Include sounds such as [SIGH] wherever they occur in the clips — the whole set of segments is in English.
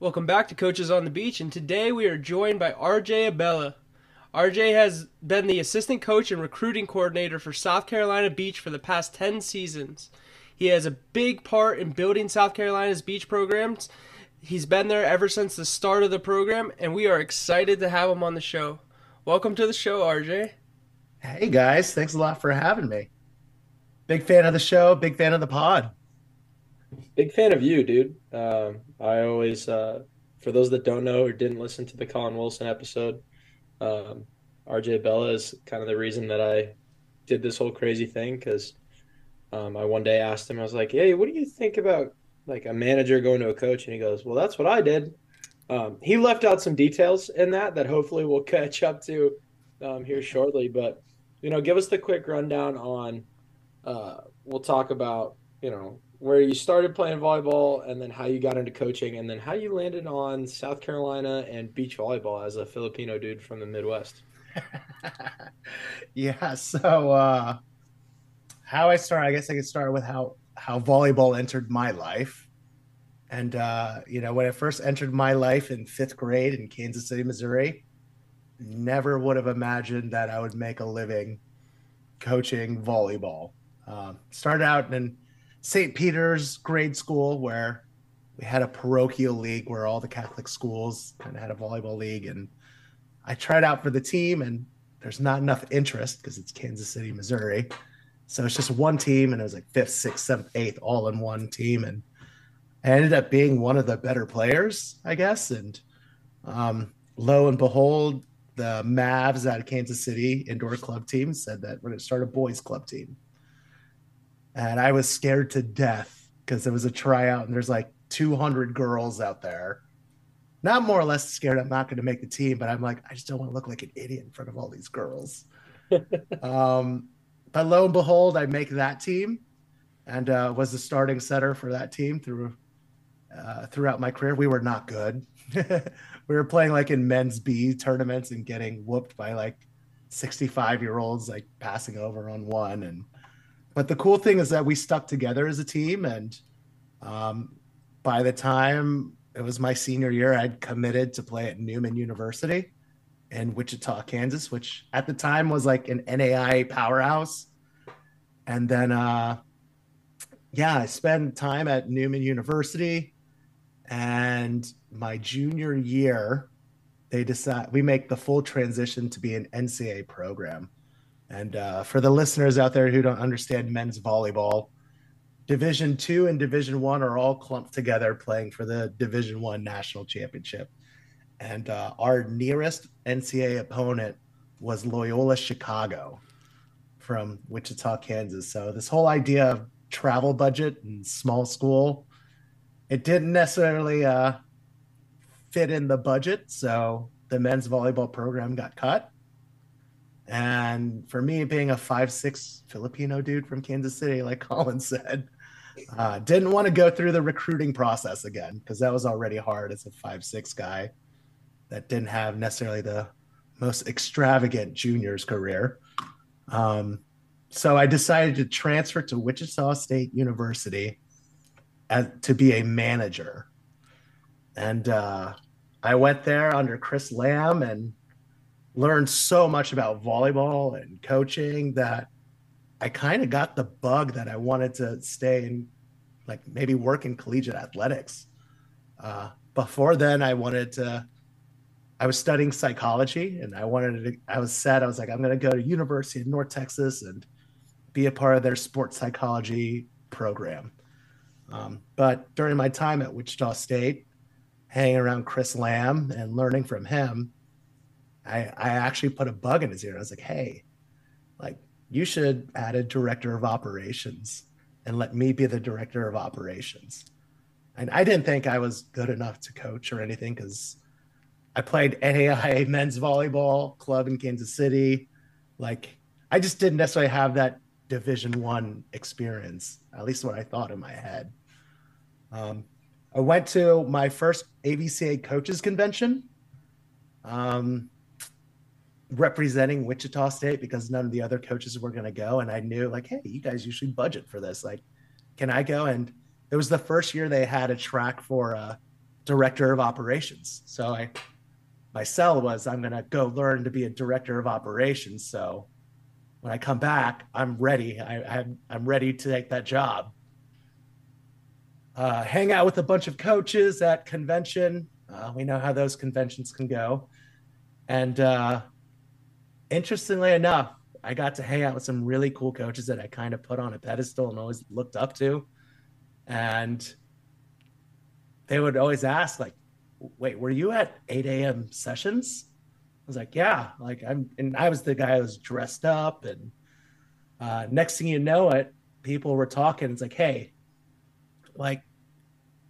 Welcome back to Coaches on the Beach, and today we are joined by RJ Abella. RJ has been the assistant coach and recruiting coordinator for South Carolina Beach for the past 10 seasons. He has a big part in building South Carolina's beach programs. He's been there ever since the start of the program, and we are excited to have him on the show. Welcome to the show, RJ. Hey guys, thanks a lot for having me. Big fan of the show, big fan of the pod. Big fan of you, dude. Um, I always, uh, for those that don't know or didn't listen to the Colin Wilson episode, um, RJ Bella is kind of the reason that I did this whole crazy thing because um, I one day asked him, I was like, "Hey, what do you think about like a manager going to a coach?" And he goes, "Well, that's what I did." Um, he left out some details in that that hopefully we'll [LAUGHS] catch up to um, here shortly. But you know, give us the quick rundown on. Uh, we'll talk about you know where you started playing volleyball and then how you got into coaching and then how you landed on South Carolina and beach volleyball as a Filipino dude from the Midwest. [LAUGHS] yeah, so uh how I started, I guess I could start with how how volleyball entered my life. And uh, you know, when it first entered my life in fifth grade in Kansas City, Missouri, never would have imagined that I would make a living coaching volleyball. Uh, started out in St. Peter's grade school where we had a parochial league where all the Catholic schools kind of had a volleyball league. And I tried out for the team, and there's not enough interest because it's Kansas City, Missouri. So it's just one team, and it was like fifth, sixth, seventh, eighth, all in one team. And I ended up being one of the better players, I guess. And um, lo and behold, the Mavs of Kansas City indoor club team said that we're going to start a boys club team and I was scared to death because it was a tryout and there's like 200 girls out there. Not more or less scared I'm not going to make the team, but I'm like, I just don't want to look like an idiot in front of all these girls. [LAUGHS] um, but lo and behold, I make that team and uh, was the starting setter for that team through uh, throughout my career. We were not good. [LAUGHS] we were playing like in men's B tournaments and getting whooped by like 65 year olds, like passing over on one and but the cool thing is that we stuck together as a team and um, by the time it was my senior year i'd committed to play at newman university in wichita kansas which at the time was like an NAIA powerhouse. And then uh, yeah i spent time at newman university and my junior year they decide we make the full transition to be an ncaa program and uh, for the listeners out there who don't understand men's volleyball, Division Two and Division One are all clumped together, playing for the Division One national championship. And uh, our nearest NCAA opponent was Loyola Chicago from Wichita, Kansas. So this whole idea of travel budget and small school, it didn't necessarily uh, fit in the budget. So the men's volleyball program got cut and for me, being a five six Filipino dude from Kansas City, like [LAUGHS] Colin said, uh, didn't want to go through the recruiting process again because that was already hard as a five six guy that didn't have necessarily the most extravagant juniors career. Um, so I decided to transfer to Wichita State University as, to be a manager. And uh, I went there under Chris Lamb and learned so much about volleyball and coaching that I kind of got the bug that I wanted to stay and like maybe work in collegiate athletics. Uh, before then, I wanted to. I was studying psychology, and I wanted to. I was sad. I was like, I'm going to go to University of North Texas and be a part of their sports psychology program. Um, but during my time at Wichita State, hanging around Chris Lamb and learning from him, I, I actually put a bug in his ear. I was like, hey, like you should add a director of operations and let me be the director of operations. And I didn't think I was good enough to coach or anything because I played NAIA men's volleyball club in Kansas City. Like I just didn't necessarily have that Division One experience, at least what I thought in my head. Um, I went to my first AVCA coaches convention. Um, representing Wichita State because none of the other coaches were going to go. And I knew, like, hey, you guys usually budget for this. Like, can I go? And it was the first year they had a track for a director of operations. So I, my cell was I'm going to go learn to be a director of operations. So when I come back, I'm ready. I, I'm, I'm ready to take that job. Uh, hang out with a bunch of coaches at convention. Uh, we know how those conventions can go. And uh, interestingly enough, I got to hang out with some really cool coaches that I kind of put on a pedestal and always looked up to. And they would always ask, like, wait, were you at 8 a.m. sessions? I was like, yeah, like I'm, and I was the guy who was dressed up. And uh, next thing you know it, people were talking. It's like, hey, like,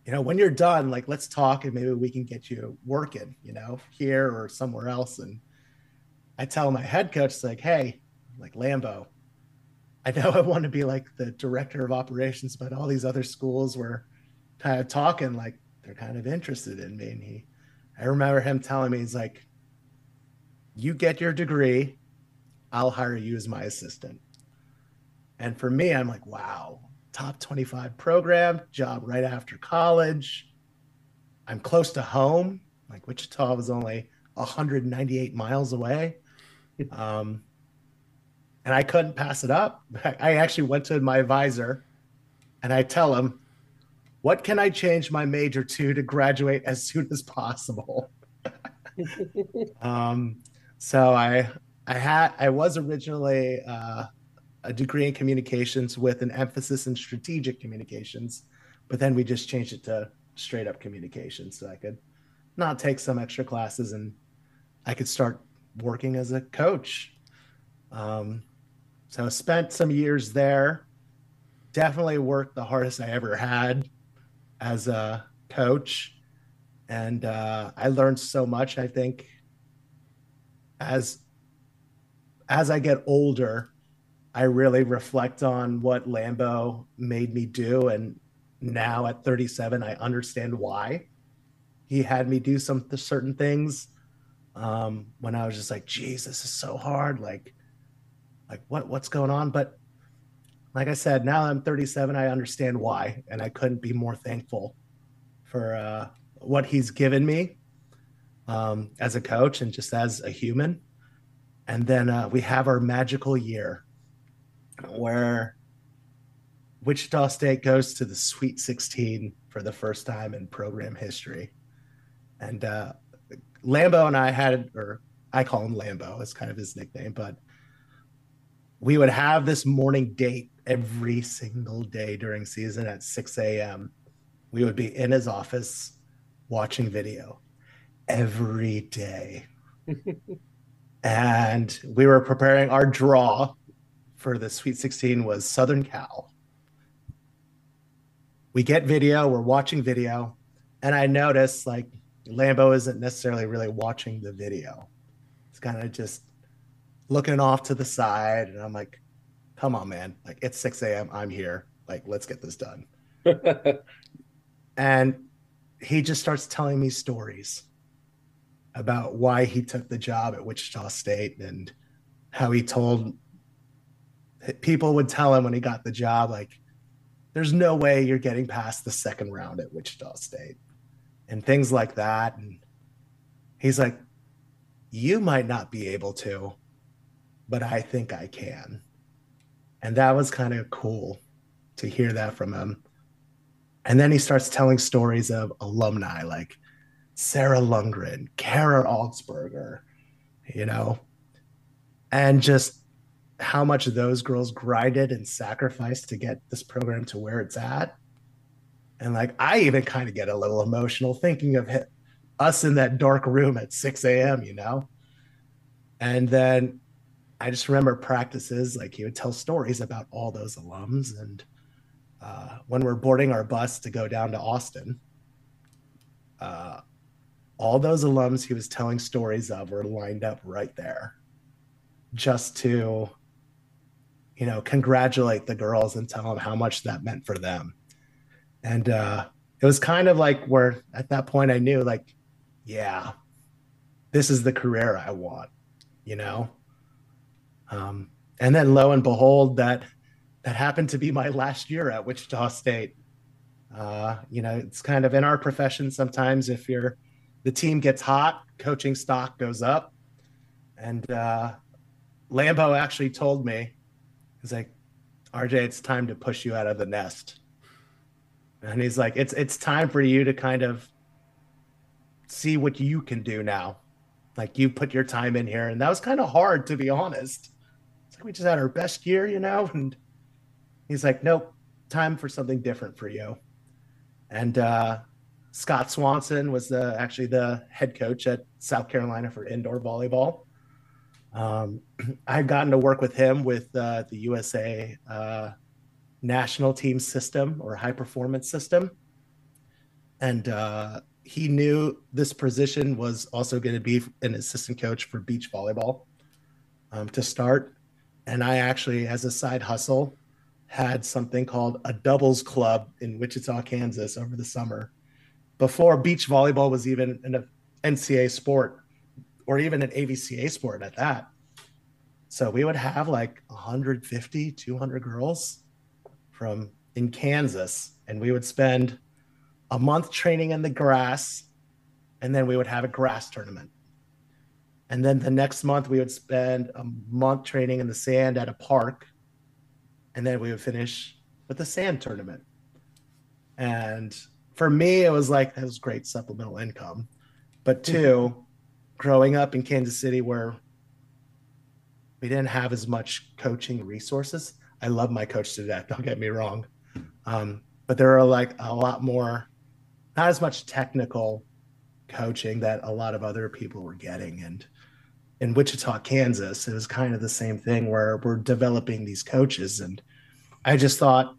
you know, when you're done, like, let's talk and maybe we can get you working, you know, here or somewhere else. And I tell my head coach, like, hey, like Lambo, I know [LAUGHS] I want to be like the director of operations, but all these other schools were kind of talking like they're kind of interested in me. And he, I remember him telling me, he's like, you get your degree, I'll hire you as my assistant. And for me, I'm like, wow, top 25 program, job right after college. I'm close to home. Like Wichita was only 198 miles away. Um, and I couldn't pass it up. [LAUGHS] I actually went to my advisor and I tell him, what can I change my major to to graduate as soon as possible? [LAUGHS] um, so I I had I was originally uh, a degree in communications with an emphasis in strategic communications, but then we just changed it to straight up communications so I could not take some extra classes and I could start working as a coach. Um, so I spent some years there. Definitely worked the hardest I ever had as a coach, and uh, I learned so much. I think as as I get older, I really reflect on what Lambo made me do, and now at 37, I understand why he had me do some certain things um, when I was just like, "Geez, this is so hard." Like, like what what's going on? But like I said, now I'm 37, I understand why, and I couldn't be more thankful for uh, what he's given me um, as a coach and just as a human. And then uh, we have our magical year where Wichita State goes to the Sweet 16 for the first time in program history. And uh, Lambo and I had, or I call him Lambo, it's kind of his nickname, but we would have this morning date every single day during season at 6 a.m. We would be in his office watching video every day. [LAUGHS] and we were preparing our draw for the Sweet 16 was Southern Cal. We get video, we're watching video, and I notice like Lambo isn't necessarily really watching the video. It's kind of just looking off to the side, and I'm like, "Come on, man! Like it's 6 a.m. I'm here. Like let's get this done." [LAUGHS] and he just starts telling me stories about why he took the job at Wichita State and how he told people would tell him when he got the job, like, there's no way you're getting past the second round at Wichita State and things like that. And he's like, you might not be able to, but I think I can. And that was kind of cool to hear that from him. And then he starts telling stories of alumni like Sarah Lundgren, Kara Augsburger, you know, and just how much those girls grinded and sacrificed to get this program to where it's at. And like, I even kind of get a little emotional thinking of it, us in that dark room at 6 a.m., you know? And then I just remember practices, like he would tell stories about all those alums. And uh, when we're boarding our bus to go down to Austin, uh, all those alums he was telling stories of were lined up right there just to, you know, congratulate the girls and tell them how much that meant for them. And uh, it was kind of like where at that point I knew, like, yeah, this is the career I want, you know? Um, and then lo and behold, that that happened to be my last year at Wichita State. Uh, you know, it's kind of in our profession sometimes if you're the team gets hot, coaching stock goes up. And uh, Lambo actually told me, he's like, RJ, it's time to push you out of the nest. And he's like, it's it's time for you to kind of see what you can do now. Like you put your time in here. And that was kind of hard to be honest. It's like we just had our best year, you know? [LAUGHS] And he's like, Nope, time for something different for you. And uh Scott Swanson was the actually the head coach at South Carolina for indoor volleyball. Um, [CLEARS THROAT] I've gotten to work with him with uh, the USA uh, national team system or high performance system. And uh, he knew this position was also going to be an assistant coach for beach volleyball um, to start. And I actually, as a side hustle, had something called a doubles club in Wichita, Kansas over the summer before beach volleyball was even an NCAA sport or even an AVCA sport at that. So we would have like 150, 200 girls from in Kansas, and we would spend a month training in the grass, and then we would have a grass tournament. And then the next month, we would spend a month training in the sand at a park, and then we would finish with the sand tournament. And for me, it was like that was great supplemental income. But 2 mm-hmm. growing up in Kansas City, where we didn't have as much coaching resources, I love my coach to death. Don't get me wrong, um, but there are like a lot more, not as much technical coaching that a lot of other people were getting. And in Wichita, Kansas, it was kind of the same thing where we're developing these coaches. And I just thought,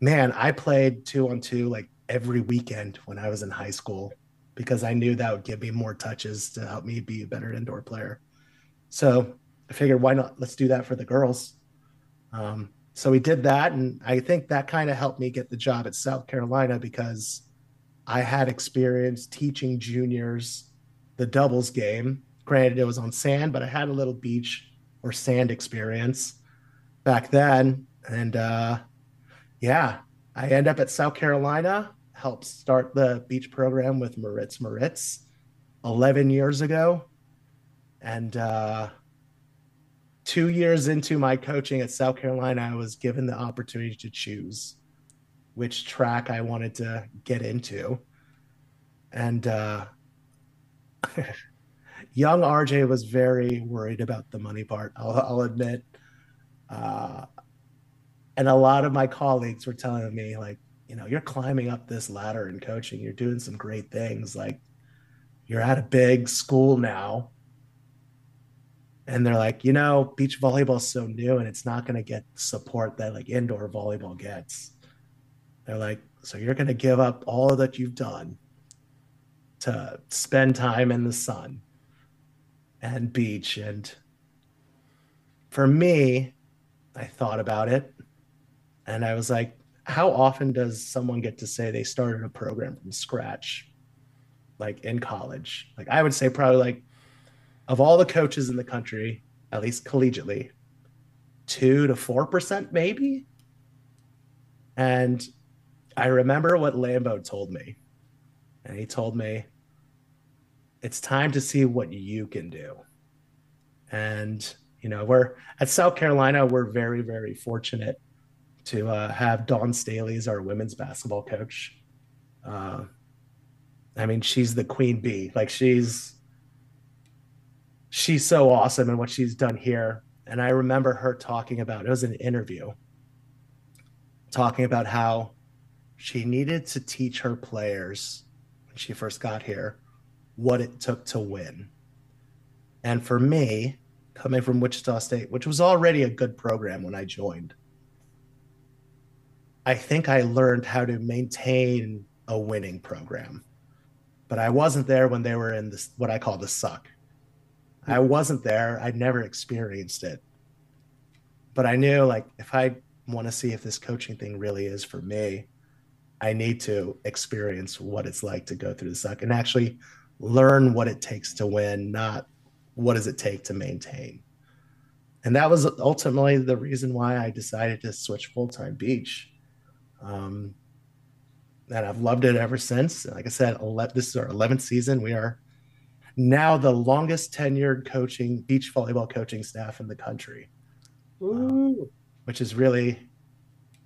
man, I played two on two like every weekend when I was in high school because I knew that would give me more touches to help me be a better indoor player. So I figured, why not? Let's do that for the girls. Um, so we did that, and I think that kind of helped me get the job at South Carolina because I had experience teaching juniors the doubles game. Granted, it was on sand, but I had a little beach or sand experience back then, and uh, yeah, I end up at South Carolina. Helped start the beach program with Moritz Moritz 11 years ago, and uh, two years into my coaching at South Carolina, I was given the opportunity to choose which track I wanted to get into. And uh, [LAUGHS] young RJ was very worried about the money part, I'll, I'll admit. Uh, and a lot of my colleagues were telling me, like, you know, you're climbing up this ladder in coaching, you're doing some great things. Like, you're at a big school now and they're like, you know, beach volleyball is so new and it's not going to get support that like indoor volleyball gets. They're like, so you're going to give up all that you've done to spend time in the sun and beach. And for me, I thought about it and I was like, how often does someone get to say they started a program from scratch, like in college? Like, I would say probably like of all the coaches in the country, at least collegiately, two to four percent maybe. And I remember what Lambo told me. And he told me, it's time to see what you can do. And, you know, we're at South Carolina, we're very, very fortunate to uh, have Dawn Staley as our women's basketball coach. Uh, I mean, she's the queen bee. Like she's she's so awesome and what she's done here. And I remember her talking about it was an interview, talking about how she needed to teach her players when she first got here what it took to win. And for me, coming from Wichita State, which was already a good program when I joined, I think I learned how to maintain a winning program. But I wasn't there when they were in this what I call the suck. I wasn't there. I'd never experienced it. But I knew like if I want to see if this coaching thing really is for me, I need to experience what it's like to go through the suck and actually learn what it takes to win, not what does it take to maintain. And that was ultimately the reason why I decided to switch full time beach. Um, and I've loved it ever since. Like I said, 11, this is our 11th season. We are now the longest tenured coaching beach volleyball coaching staff in the country, um, which is really,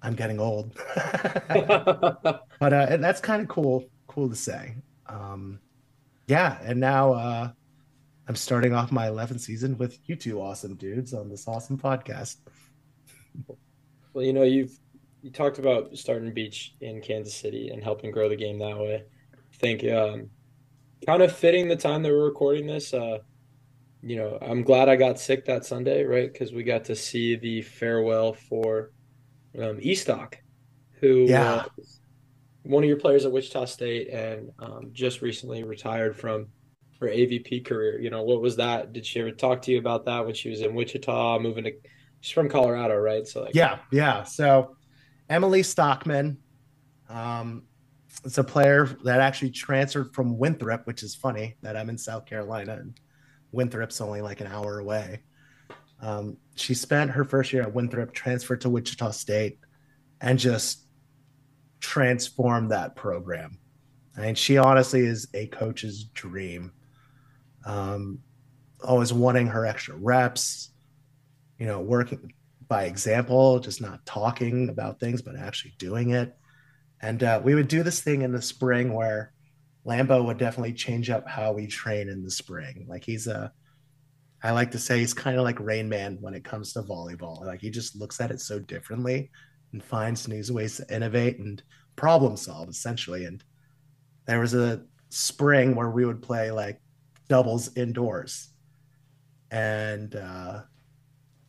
I'm getting old, [LAUGHS] but uh, that's kind of cool, cool to say. Um, yeah, and now uh, I'm starting off my 11th season with you two awesome dudes on this awesome podcast. Well, you know, you've you talked about starting beach in Kansas City and helping grow the game that way. I think um, kind of fitting the time that we're recording this. Uh, you know, I'm glad I got sick that Sunday, right? Because we got to see the farewell for um, Estock, who yeah. one of your players at Wichita State and um, just recently retired from her AVP career. You know, what was that? Did she ever talk to you about that when she was in Wichita, moving to? She's from Colorado, right? So like, yeah, yeah. So Emily Stockman. Um, it's a player that actually transferred from Winthrop, which is funny that I'm in South Carolina and Winthrop's only like an hour away. Um, she spent her first year at Winthrop, transferred to Wichita State, and just transformed that program. Mean, she honestly is a coach's dream. Um, always wanting her extra reps, you know, working by example, just not talking about things, but actually doing it. And uh, we would do this thing in the spring where Lambo would definitely change up how we train in the spring. Like he's a, I like to say he's kind of like Rain Man when it comes to volleyball. Like he just looks at it so differently and finds new ways to innovate and problem solve essentially. And there was a spring where we would play like doubles indoors. And uh,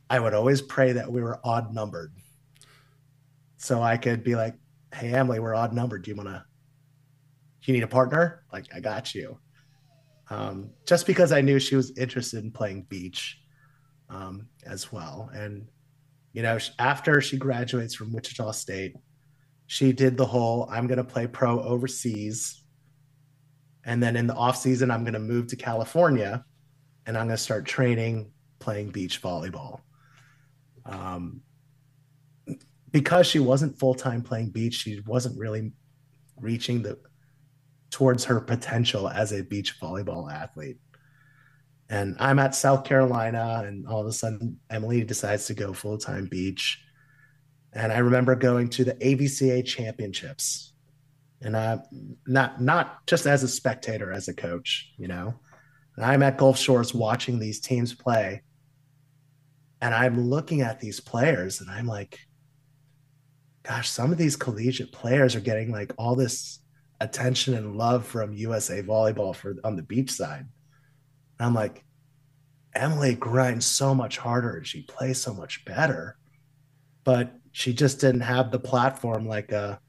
I would always pray that we were odd numbered. So I could be like, hey, Emily, we're odd numbered. Do you want to, you need a partner? Like, I got you. Um, just because I knew she was interested in playing beach um, as well. And, you know, after she graduates from Wichita State, she did the whole I'm going to play pro overseas and then in the off season, I'm going to move to California and I'm going to start training playing beach volleyball. Um, because she wasn't full time playing beach, she wasn't really reaching the towards her potential as a beach volleyball athlete. And I'm at South Carolina, and all of a sudden, Emily decides to go full time beach. And I remember going to the AVCA championships and I not not just as a spectator, as a coach, you know. And I'm at Gulf Shores watching these teams play, and I'm looking at these players, and I'm like, gosh, some of these collegiate players are getting like all this attention and love from USA Volleyball for on the beach side. And I'm like, Emily grinds so much harder and she plays so much better, but she just didn't have the platform like a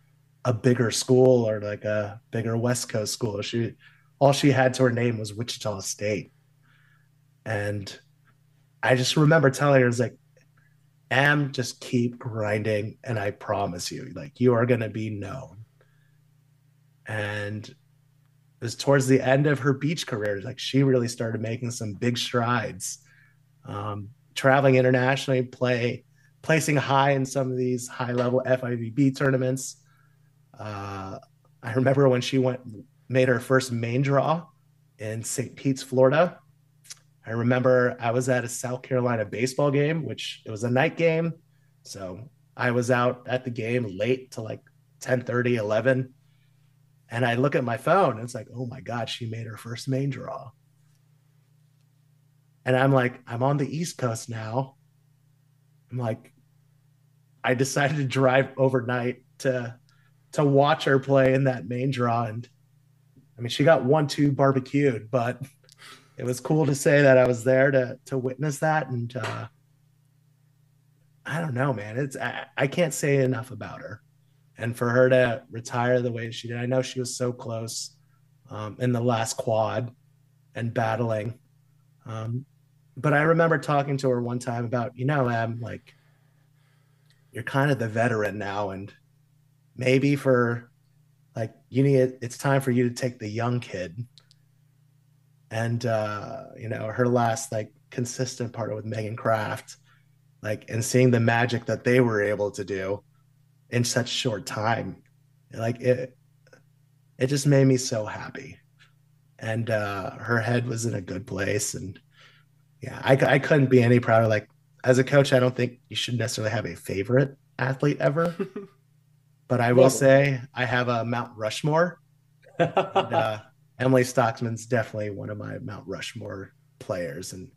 a bigger school or like a bigger West Coast school. She all she had to her name was Wichita State. And I just remember telling her, "It's like, Am, just keep grinding, and I promise you, like you are gonna be known." And it was towards the end of her beach career, like she really started making some big strides, um, traveling internationally, play placing high in some of these high level FIVB tournaments uh, I remember when she went made her first main draw in St. Pete's, Florida. I remember I was at a South Carolina baseball game, which it was a night game. So I was out at the game late to like 10 30, 11. And I look at my phone and it's like, oh my God, she made her first main draw. And I'm like, I'm on the East Coast now. I'm like, I decided to drive overnight to to watch her play in that main draw. And I mean, she got one two barbecued, but it was cool to say that I was there to to witness that. And uh, I don't know, man. It's I, I can't say enough about her. And for her to retire the way she did, I know she was so close um, in the last quad and battling. Um, but I remember talking to her one time about, you know, Em, like you're kind of the veteran now, and maybe for like you need it's time for you to take the young kid and uh you know her last like consistent part with megan kraft like and seeing the magic that they were able to do in such short time like it it just made me so happy. And uh, her head was in a good place. And yeah, I, I couldn't be any prouder. Like, as a coach, I don't think you should necessarily have a favorite athlete ever. [LAUGHS] but I will say I have a Mount Rushmore. and, uh, Emily Stockman's definitely one of my Mount Rushmore players. And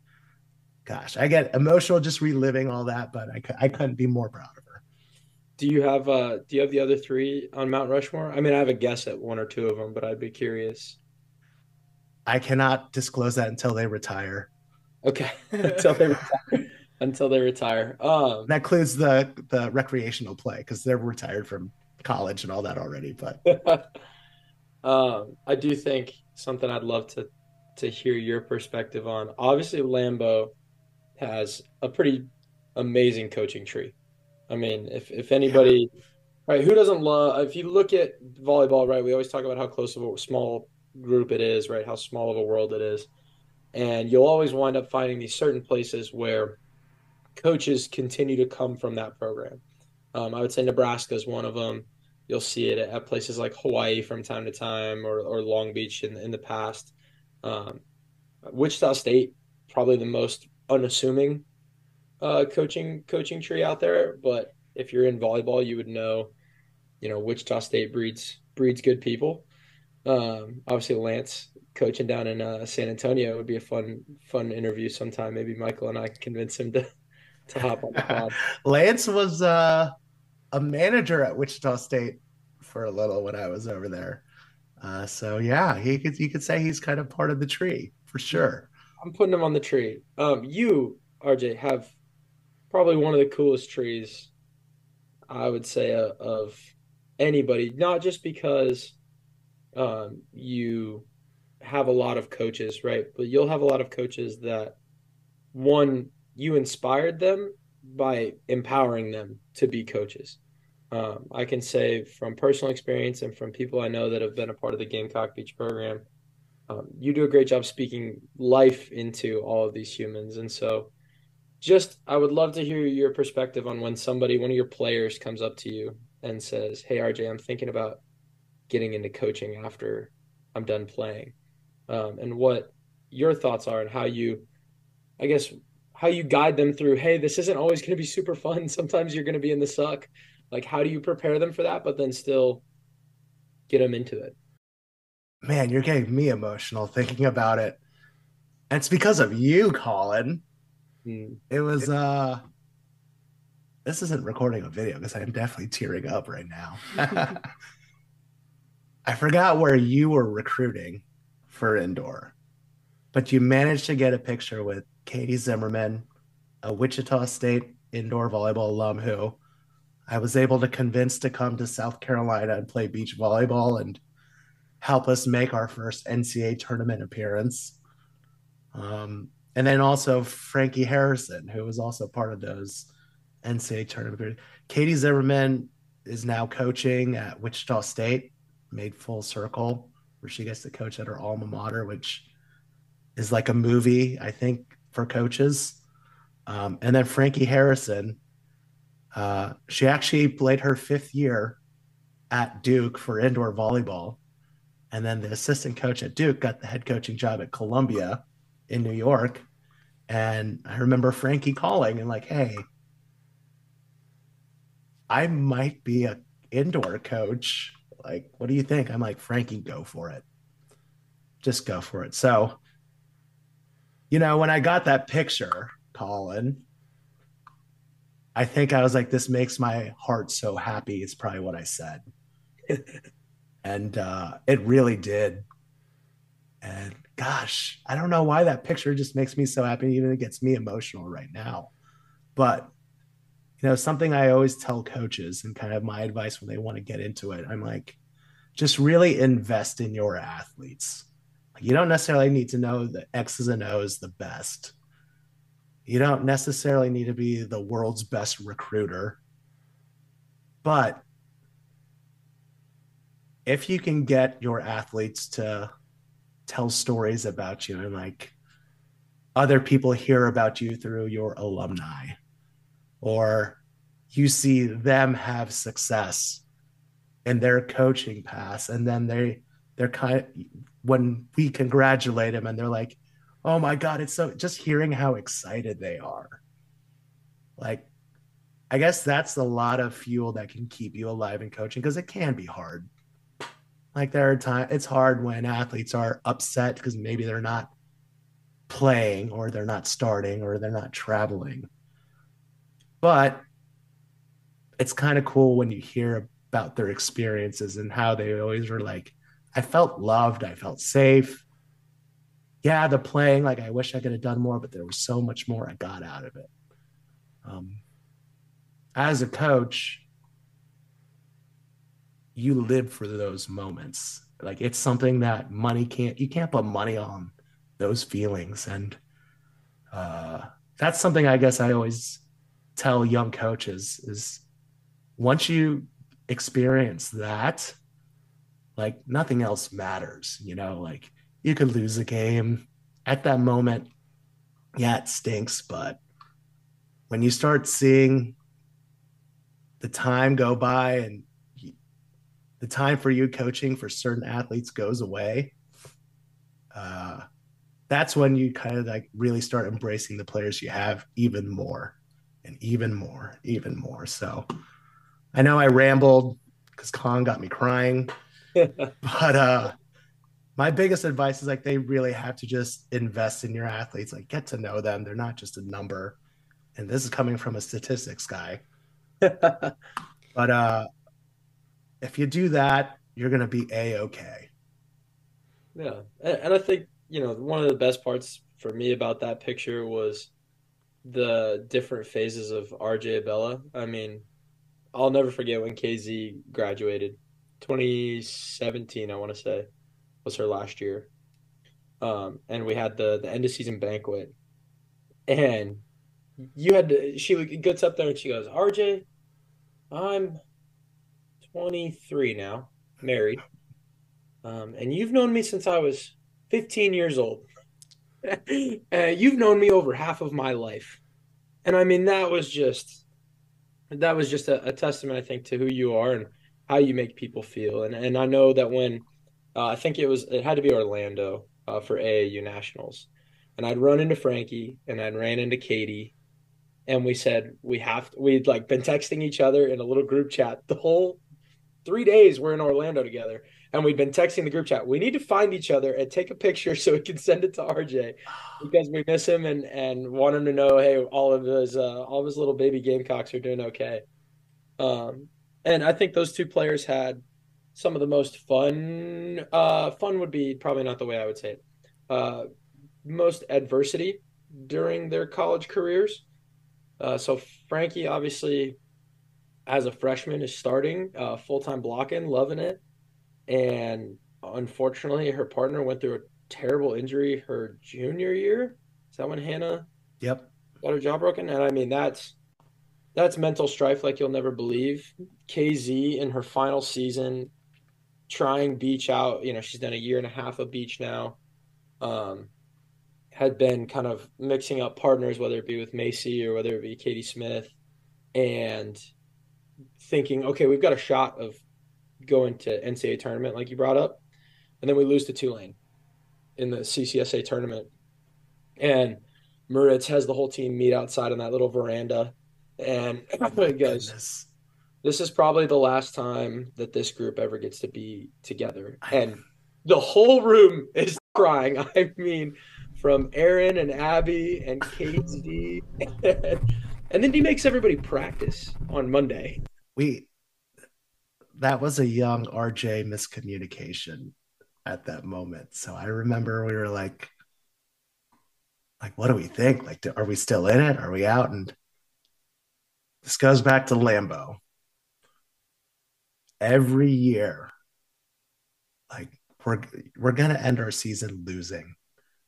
gosh, I get emotional just reliving all that, but I, I couldn't be more proud of her. Do you have uh do you have the other three on Mount Rushmore? I mean, I have a guess at one or two of them, but I'd be curious. I cannot disclose that until they retire. Okay, [LAUGHS] [LAUGHS] until they retire. until they retire. Um, that includes the the recreational play because they're retired from college and all that already. But [LAUGHS] um, I do think something I'd love to to hear your perspective on. Obviously, Lambo has a pretty amazing coaching tree. I mean, if if anybody, yeah. right, who doesn't love? If you look at volleyball, right, we always talk about how close of a small group it is, right, how small of a world it is, and you'll always wind up finding these certain places where coaches continue to come from that program. Um, I would say Nebraska is one of them. You'll see it at places like Hawaii from time to time, or, or Long Beach in in the past. Um, Wichita State probably the most unassuming uh, coaching coaching tree out there. But if you're in volleyball, you would know, you know, Wichita State breeds breeds good people. Um, obviously, Lance coaching down in uh, San Antonio would be a fun fun interview sometime. Maybe Michael and I can convince him to to hop on the pod. [LAUGHS] Lance was uh, a manager at Wichita State for a little when I was over there. Uh, so yeah, he could you could say he's kind of part of the tree for sure. I'm putting him on the tree. Um, you RJ have probably one of the coolest trees I would say uh, of anybody. Not just because um, you have a lot of coaches, right? But you'll have a lot of coaches that one you inspired them by empowering them to be coaches. Um, I can say from personal experience and from people I know that have been a part of the Gamecock Beach program, um, you do a great job speaking life into all of these humans. And so, just I would love to hear your perspective on when somebody, one of your players, comes up to you and says, "Hey, RJ, I'm thinking about getting into coaching after I'm done playing," um, and what your thoughts are and how you, I guess, how you guide them through. Hey, this isn't always going to be super fun. [LAUGHS] Sometimes you're going to be in the suck. Like, how do you prepare them for that, but then still get them into it? Man, you're getting me emotional thinking about it. And it's because of you, Colin. Mm. It was uh this isn't recording a video because I'm definitely tearing up right now. [LAUGHS] I forgot where you were recruiting for indoor, but you managed to get a picture with Katie Zimmerman, a Wichita State indoor volleyball alum who I was able to convince to come to South Carolina and play beach volleyball and help us make our first NCAA tournament appearance. Um, and then also Frankie Harrison, who was also part of those NCAA tournament. Katie Zimmerman is now coaching at Wichita State, made full circle, where she gets to coach at her alma mater, which is like a movie, I think, for coaches. Um, and then Frankie Harrison, uh, she actually played her fifth year at Duke for indoor volleyball. And then the assistant coach at Duke got the head coaching job at Columbia in New York. And I remember Frankie calling and like, hey, I might be a indoor coach. Like, what do you think? I'm like, Frankie, go for it. Just go for it. So, you know, when I got that picture, Colin, I think I was like, this makes my heart so happy. It's probably what I said. [LAUGHS] and uh, it really did. And gosh, I don't know why that picture just makes me so happy. Even it gets me emotional right now. But, you know, something I always tell coaches and kind of my advice when they want to get into it, I'm like, just really invest in your athletes. You don't necessarily need to know the X's and O's the best you don't necessarily need to be the world's best recruiter. But if you can get your athletes to tell stories about you and like other people hear about you through your alumni or you see them have success in their coaching paths and then they they're kind of when we congratulate them and they're like, oh my God, it's so just hearing how excited they are. Like, I guess that's a lot of fuel that can keep you alive in coaching because it can be hard. Like there are times it's hard when athletes are upset because maybe they're not playing or they're not starting or they're not traveling. But it's kind of cool when you hear about their experiences and how they always were like, I felt loved, I felt safe. Yeah, the playing, like I wish I could have done more, but there was so much more I got out of it. Um, as a coach, you live for those moments. Like it's something that money can't, you can't put money on those feelings. And uh, that's something I guess I always tell young coaches is once you experience that, like nothing else matters, you know, like you could lose a game at that moment. Yeah, it stinks, but when you start seeing the time go by and the time for you coaching for certain athletes goes away, uh, that's when you kind of like really start embracing the players you have even more and even more, even more. So I know I rambled because Con got me crying, [LAUGHS] but uh, my biggest advice is like they really have to just invest in your athletes, like get to know them. They're not just a number. And this is coming from a statistics guy. [LAUGHS] but uh, if you do that, you're going to be a okay. Yeah, and I think you know, one of the best parts for me about that picture was the different phases of RJ Abella. I mean, I'll never forget when KZ graduated. 2017, I want to say, was her last year. Um, and we had the the end of season banquet, and you had to. She gets up there and she goes, "RJ, I'm 23 now, married, um, and you've known me since I was 15 years old. [LAUGHS] uh, you've known me over half of my life. And I mean, that was just, that was just a, a, testament, I think, to who you are and how you make people feel. And, and I know that when, uh, I think it was, it had to be Orlando uh, for AAU Nationals. And I'd run into Frankie and I'd ran into Katie. And we said, we have to, we'd like been texting each other in a little group chat the whole three days we're in Orlando together and we've been texting the group chat. We need to find each other and take a picture so we can send it to RJ [SIGHS] because we miss him and and want him to know, hey, all of his uh, all of his little baby Gamecocks are doing okay. Um, and I think those two players had some of the most fun. Uh, fun would be probably not the way I would say it. Uh, most adversity during their college careers. Uh, so Frankie obviously, as a freshman, is starting uh, full time blocking, loving it and unfortunately, her partner went through a terrible injury her junior year. Is that when Hannah? Yep. Got her jaw broken, and I mean that's that's mental strife like you'll never believe. KZ in her final season, trying beach out. You know, she's done a year and a half of beach now. Um, had been kind of mixing up partners, whether it be with Macy or whether it be Katie Smith, and thinking, okay, we've got a shot of going to NCAA tournament, like you brought up, and then we lose to Tulane in the CCSA tournament. And Moritz has the whole team meet outside on that little veranda, and [LAUGHS] oh goes, "This is probably the last time that this group ever gets to be together." And the whole room is [LAUGHS] crying. I mean, from Aaron and Abby and [LAUGHS] Katie, and then he makes everybody practice on Monday. We that was a young RJ miscommunication at that moment. So I remember we were like, like, what do we think? Like, are we still in it? Are we out? And this goes back to Lambo. Every year, like we're we're gonna end our season losing,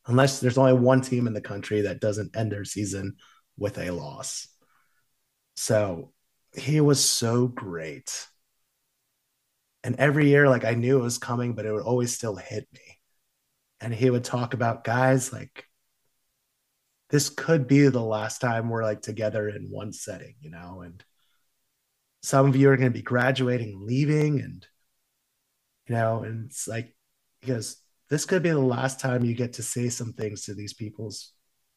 unless there's only one team in the country that doesn't end their season with a loss. So he was so great and every year, like I knew it was coming, but it would always still hit me. And he would talk about guys like this could be the last time we're like together in one setting, you know, and some of you are going to be graduating, leaving, and you know, and it's like because this could be the last time you get to say some things to these people's,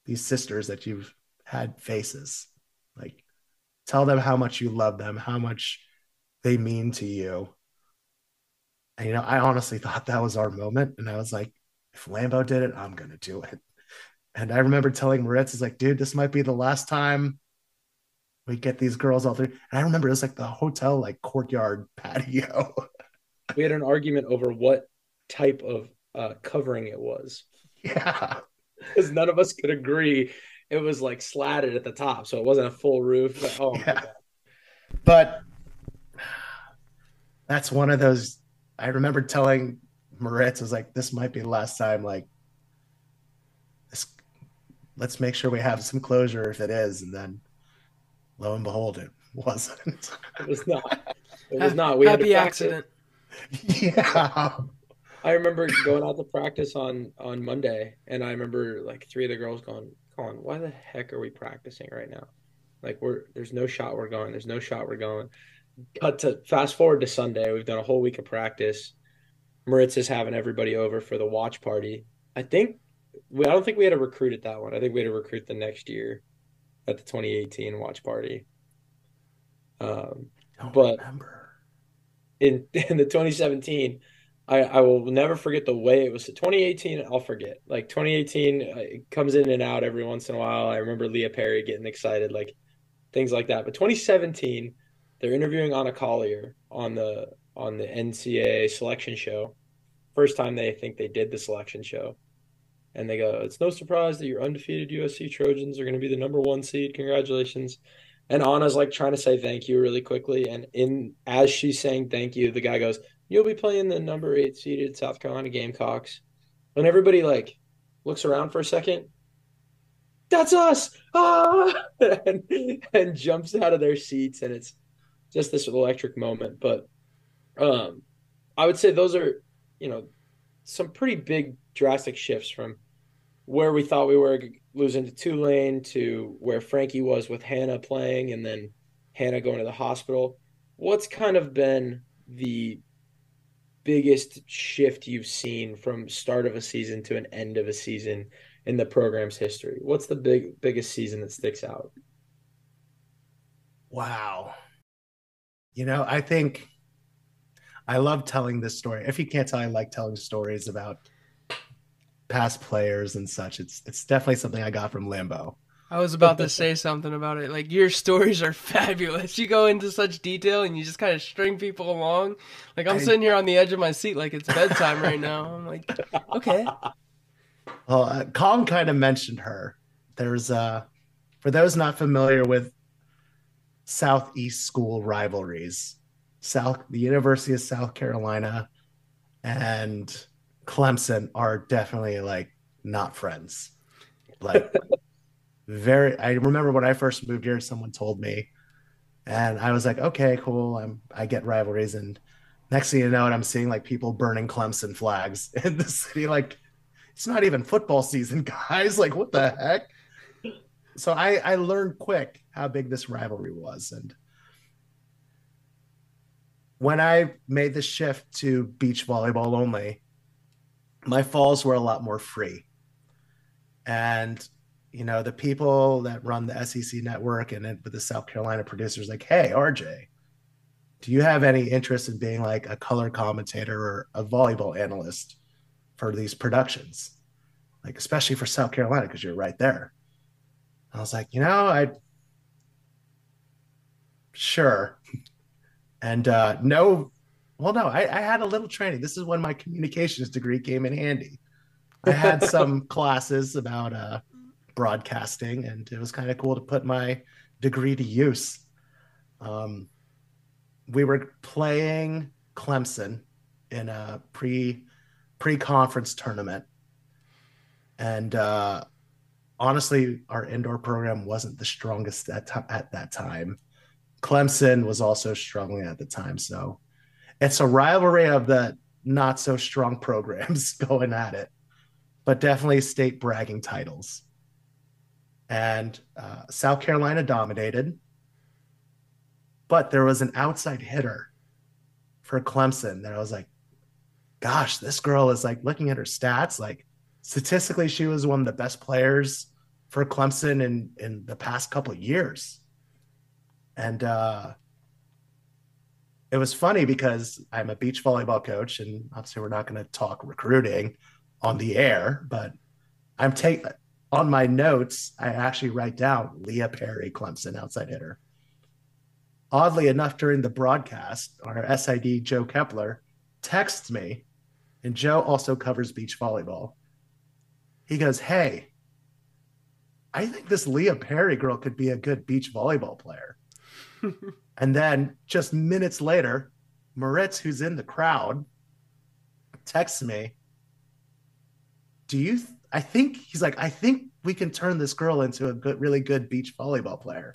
these sisters that you've had faces. Like, tell them how much you love them, how much they mean to you. And, you know, I honestly thought that was our moment. And I was like, if Lambo did it, I'm going to do it. And I remember telling Moritz, "Is like, dude, this might be the last time we get these girls all through. And I remember it was like the hotel, like courtyard [LAUGHS] patio. we had an argument over what type of uh, covering it was. Yeah. [LAUGHS] Because none of us could agree. It was like slatted at the top, so it wasn't a full roof. But, oh, yeah. But that's one of those. I remember telling Moritz, was like, this might be the last time, like, let's make sure we have some closure if it is. And then lo and behold, it wasn't. It was not. It was not. We Happy accident. Yeah. [LAUGHS] I remember going out to practice on on Monday, and I remember like three of the girls going, "Colin, why the heck are we practicing right now? Like we're there's no shot we're going. There's no shot we're going." Cut to fast forward to Sunday. We've done a whole week of practice. Moritz is having everybody over for the watch party. I think we I don't think we had to recruit at that one. I think we had to recruit the next year at the 2018 watch party. Um, but remember. in [LAUGHS] in the 2017 I, I will never forget the way it was 2018 i'll forget like 2018 uh, it comes in and out every once in a while i remember leah perry getting excited like things like that but 2017 they're interviewing anna collier on the on the ncaa selection show first time they think they did the selection show and they go it's no surprise that your undefeated usc trojans are going to be the number one seed congratulations and Anna's like trying to say thank you really quickly. And in as she's saying thank you, the guy goes, You'll be playing the number eight seeded South Carolina Gamecocks. And everybody like looks around for a second. That's us. Ah! [LAUGHS] and, and jumps out of their seats. And it's just this electric moment. But um I would say those are, you know, some pretty big drastic shifts from where we thought we were losing to Tulane to where Frankie was with Hannah playing and then Hannah going to the hospital. What's kind of been the biggest shift you've seen from start of a season to an end of a season in the program's history? What's the big biggest season that sticks out? Wow. You know, I think I love telling this story. If you can't tell, I like telling stories about past players and such. It's it's definitely something I got from Lambo. I was about to say something about it. Like your stories are [LAUGHS] fabulous. You go into such detail and you just kind of string people along. Like I'm I, sitting here on the edge of my seat, like it's bedtime right now. I'm like, okay. [LAUGHS] Well, uh, Colin kind of mentioned her. There's uh, for those not familiar with Southeast school rivalries, South the University of South Carolina and Clemson are definitely like not friends. Like [LAUGHS] very I remember when I first moved here, someone told me, and I was like, okay, cool. I'm I get rivalries, and next thing you know, and I'm seeing like people burning Clemson flags [LAUGHS] in the city. Like, it's not even football season, [LAUGHS] guys. Like, what the heck? So I I learned quick how big this rivalry was, and when I made the shift to beach volleyball only, my falls were a lot more free. And, you know, the people that run the SEC network and it, with the South Carolina producers, like, hey, RJ, do you have any interest in being like a color commentator or a volleyball analyst for these productions? Like, especially for South Carolina, because you're right there. I was like, you know, I sure. [LAUGHS] And uh, no well, no, I, I had a little training. This is when my communications degree came in handy. I had [LAUGHS] some classes about uh, broadcasting, and it was kind of cool to put my degree to use. Um, we were playing Clemson in a pre pre conference tournament, and uh, honestly, our indoor program wasn't the strongest at, t- at that time. Clemson was also struggling at the time, so it's a rivalry of the not so strong programs [LAUGHS] going at it, but definitely state bragging titles. And uh, South Carolina dominated, but there was an outside hitter for Clemson that I was like, gosh, this girl is like looking at her stats, like statistically, she was one of the best players for Clemson in in the past couple years. And uh it was funny because I'm a beach volleyball coach, and obviously we're not going to talk recruiting on the air, but I'm taking on my notes, I actually write down Leah Perry, Clemson outside hitter. Oddly enough, during the broadcast, our SID Joe Kepler texts me, and Joe also covers beach volleyball. He goes, Hey, I think this Leah Perry girl could be a good beach volleyball player. [LAUGHS] and then just minutes later, Moritz, who's in the crowd, texts me, Do you, th- I think he's like, I think we can turn this girl into a good, really good beach volleyball player.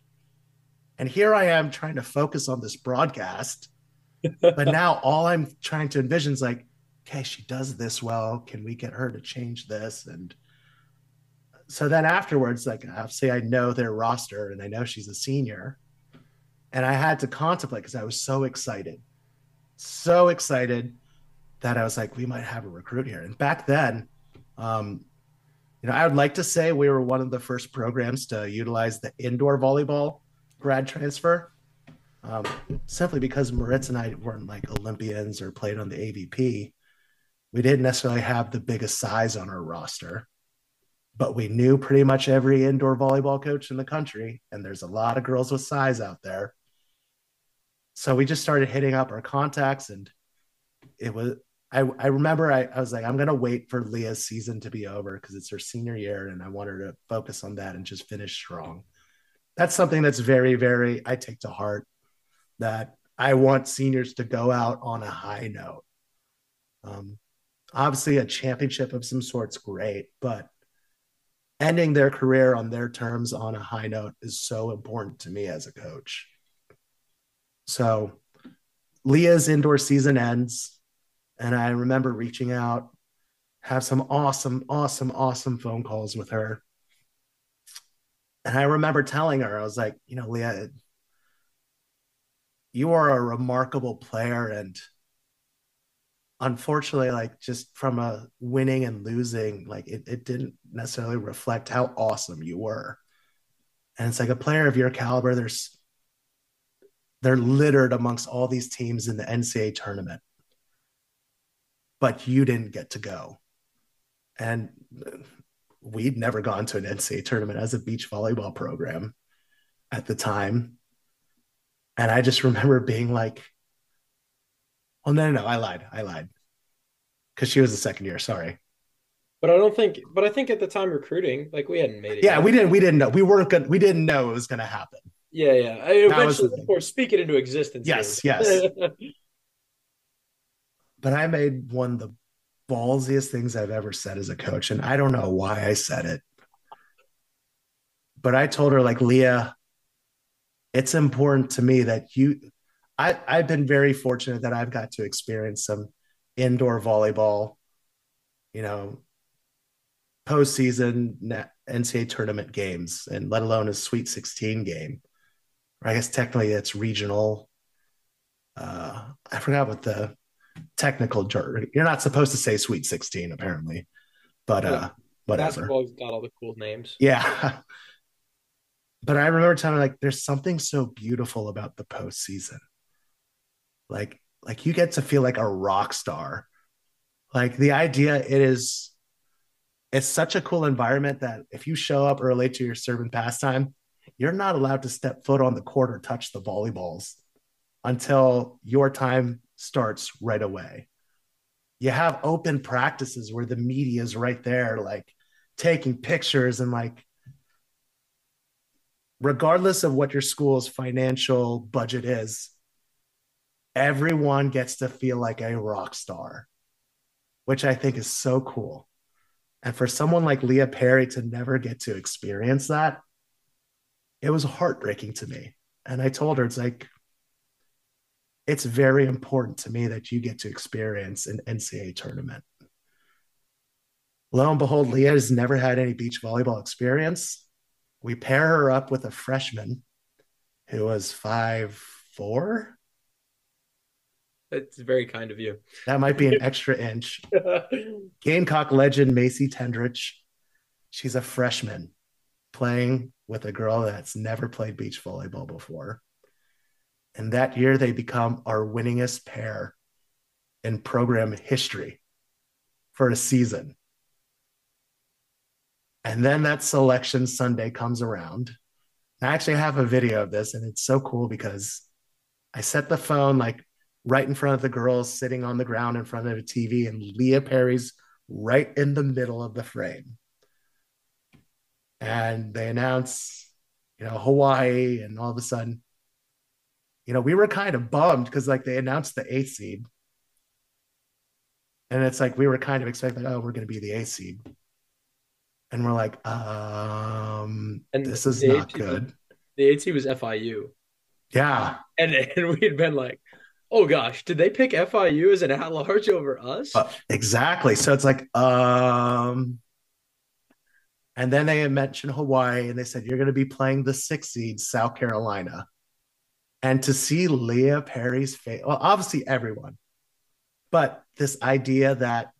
And here I am trying to focus on this broadcast. [LAUGHS] but now all I'm trying to envision is like, okay, she does this well. Can we get her to change this? And so then afterwards, like obviously I know their roster and I know she's a senior. And I had to contemplate because I was so excited, so excited that I was like, we might have a recruit here. And back then, um, you know, I would like to say we were one of the first programs to utilize the indoor volleyball grad transfer. Um, simply because Moritz and I weren't like Olympians or played on the AVP. We didn't necessarily have the biggest size on our roster but we knew pretty much every indoor volleyball coach in the country, and there's a lot of girls with size out there. So we just started hitting up our contacts, and it was. I, I remember I, I was like, I'm gonna wait for Leah's season to be over because it's her senior year, and I want her to focus on that and just finish strong. That's something that's very, very I take to heart. That I want seniors to go out on a high note. Um, obviously, a championship of some sort's great, but ending their career on their terms on a high note is so important to me as a coach. So Leah's indoor season ends, and I remember reaching out, have some awesome, awesome, awesome phone calls with her. And I remember telling her, I was like, you know, Leah, you are a remarkable player and unfortunately like just from a winning and losing like it, it didn't necessarily reflect how awesome you were and it's like a player of your caliber there's they're littered amongst all these teams in the ncaa tournament but you didn't get to go and we'd never gone to an ncaa tournament as a beach volleyball program at the time and i just remember being like Oh no, no, no, I lied. I lied. Because she was the second year. Sorry. But I don't think. But I think at the time recruiting, like we hadn't made it. Yeah, yet. we didn't. We didn't know. We weren't good. We didn't know it was going to happen. Yeah, yeah. I, eventually, of course, speak it into existence. Yes, yes. [LAUGHS] but I made one of the ballsiest things I've ever said as a coach, and I don't know why I said it. But I told her, like, Leah, it's important to me that you I, I've been very fortunate that I've got to experience some indoor volleyball, you know, postseason NCAA tournament games, and let alone a Sweet 16 game. Or I guess technically it's regional. Uh, I forgot what the technical jargon. You're not supposed to say Sweet 16, apparently, but uh, whatever. Basketball's got all the cool names. Yeah. [LAUGHS] but I remember telling like, there's something so beautiful about the postseason like like you get to feel like a rock star like the idea it is it's such a cool environment that if you show up early to your serve and pastime you're not allowed to step foot on the court or touch the volleyballs until your time starts right away you have open practices where the media is right there like taking pictures and like regardless of what your school's financial budget is everyone gets to feel like a rock star, which I think is so cool. And for someone like Leah Perry to never get to experience that, it was heartbreaking to me. And I told her, it's like, it's very important to me that you get to experience an NCAA tournament. Lo and behold, Leah has never had any beach volleyball experience. We pair her up with a freshman who was five four It's very kind of you. That might be an extra inch. [LAUGHS] Gamecock legend Macy Tendrich. She's a freshman playing with a girl that's never played beach volleyball before. And that year, they become our winningest pair in program history for a season. And then that selection Sunday comes around. I actually have a video of this, and it's so cool because I set the phone like right in front of the girls sitting on the ground in front of a TV, and Leah Perry's right in the middle of the frame. And they announce, you know, Hawaii, and all of a sudden, you know, we were kind of bummed because like they announced the eighth seed. And it's like we were kind of expecting, oh, we're going to be the eighth seed. And we're like, um, And this is not eighth seed- good. The AT was FIU. Yeah. And, and we had been like, oh gosh, did they pick FIU as an at large over us? Uh, exactly. So it's like, um, and then they mentioned Hawaii and they said, you're going to be playing the six seed South Carolina. And to see Leah Perry's face, well, obviously everyone, but this idea that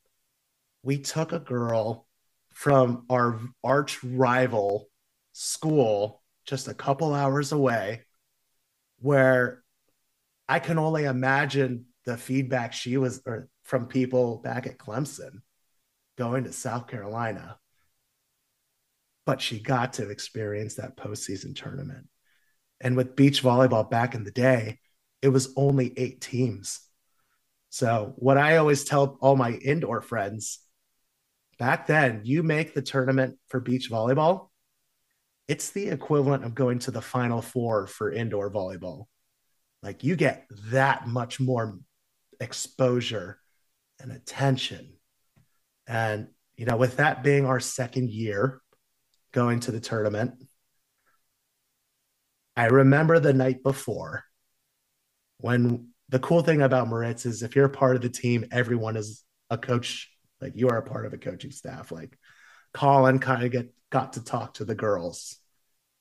we took a girl from our arch rival school just a couple hours away, where I can only imagine the feedback she was or from people back at Clemson going to South Carolina. But she got to experience that postseason tournament. And with beach volleyball back in the day, it was only eight teams. So, what I always tell all my indoor friends back then, you make the tournament for beach volleyball, it's the equivalent of going to the final four for indoor volleyball like you get that much more exposure and attention and you know with that being our second year going to the tournament. I remember the night before when the cool thing about moritz is if you're a part of the team everyone is a coach like you are a part of a coaching staff. Like colin kind of get got to talk to the girls.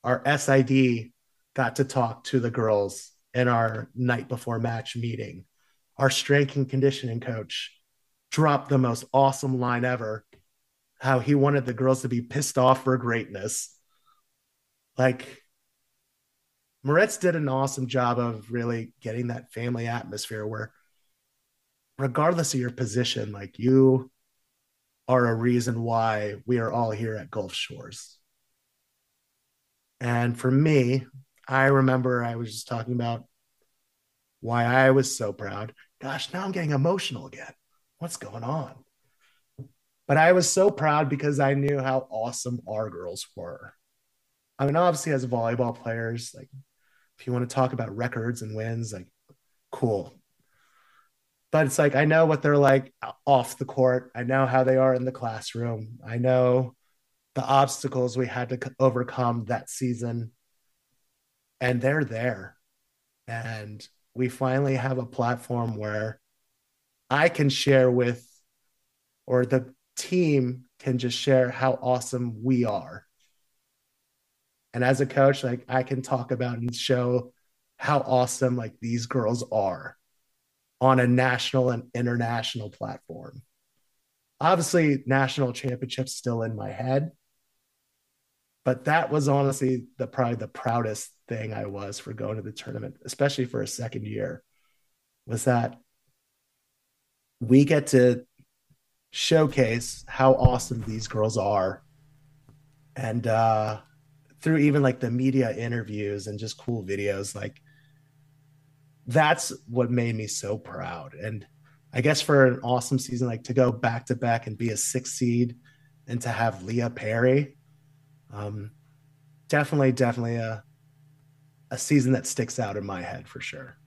Our sid got to talk to the girls in our night before match meeting. Our strength and conditioning coach dropped the most awesome line ever how he wanted the girls to be pissed off for greatness. Like, Moritz did an awesome job of really getting that family atmosphere where, regardless of your position, like you are a reason why we are all here at Gulf Shores. And for me, I remember I was just talking about why I was so proud. Gosh, now I'm getting emotional again. What's going on? But I was so proud because I knew how awesome our girls were. I mean, obviously, as volleyball players, like if you want to talk about records and wins, like cool. But it's like I know what they're like off the court. I know how they are in the classroom. I know the obstacles we had to overcome that season and they're there. And we finally have a platform where I can share with, or the team can just share how awesome we are. And as a coach, like I can talk about and show how awesome like these girls are on a national and international platform. Obviously, national championships still in my head, but that was honestly the probably the proudest thing I was for going to the tournament, especially for a second year, was that we get to showcase how awesome these girls are. And uh, through even like the media interviews and just cool videos, like that's what made me so proud. And I guess for an awesome season, like to go back to back and be a six seed and to have Leah Perry, um, definitely, definitely a a season that sticks out in my head for sure.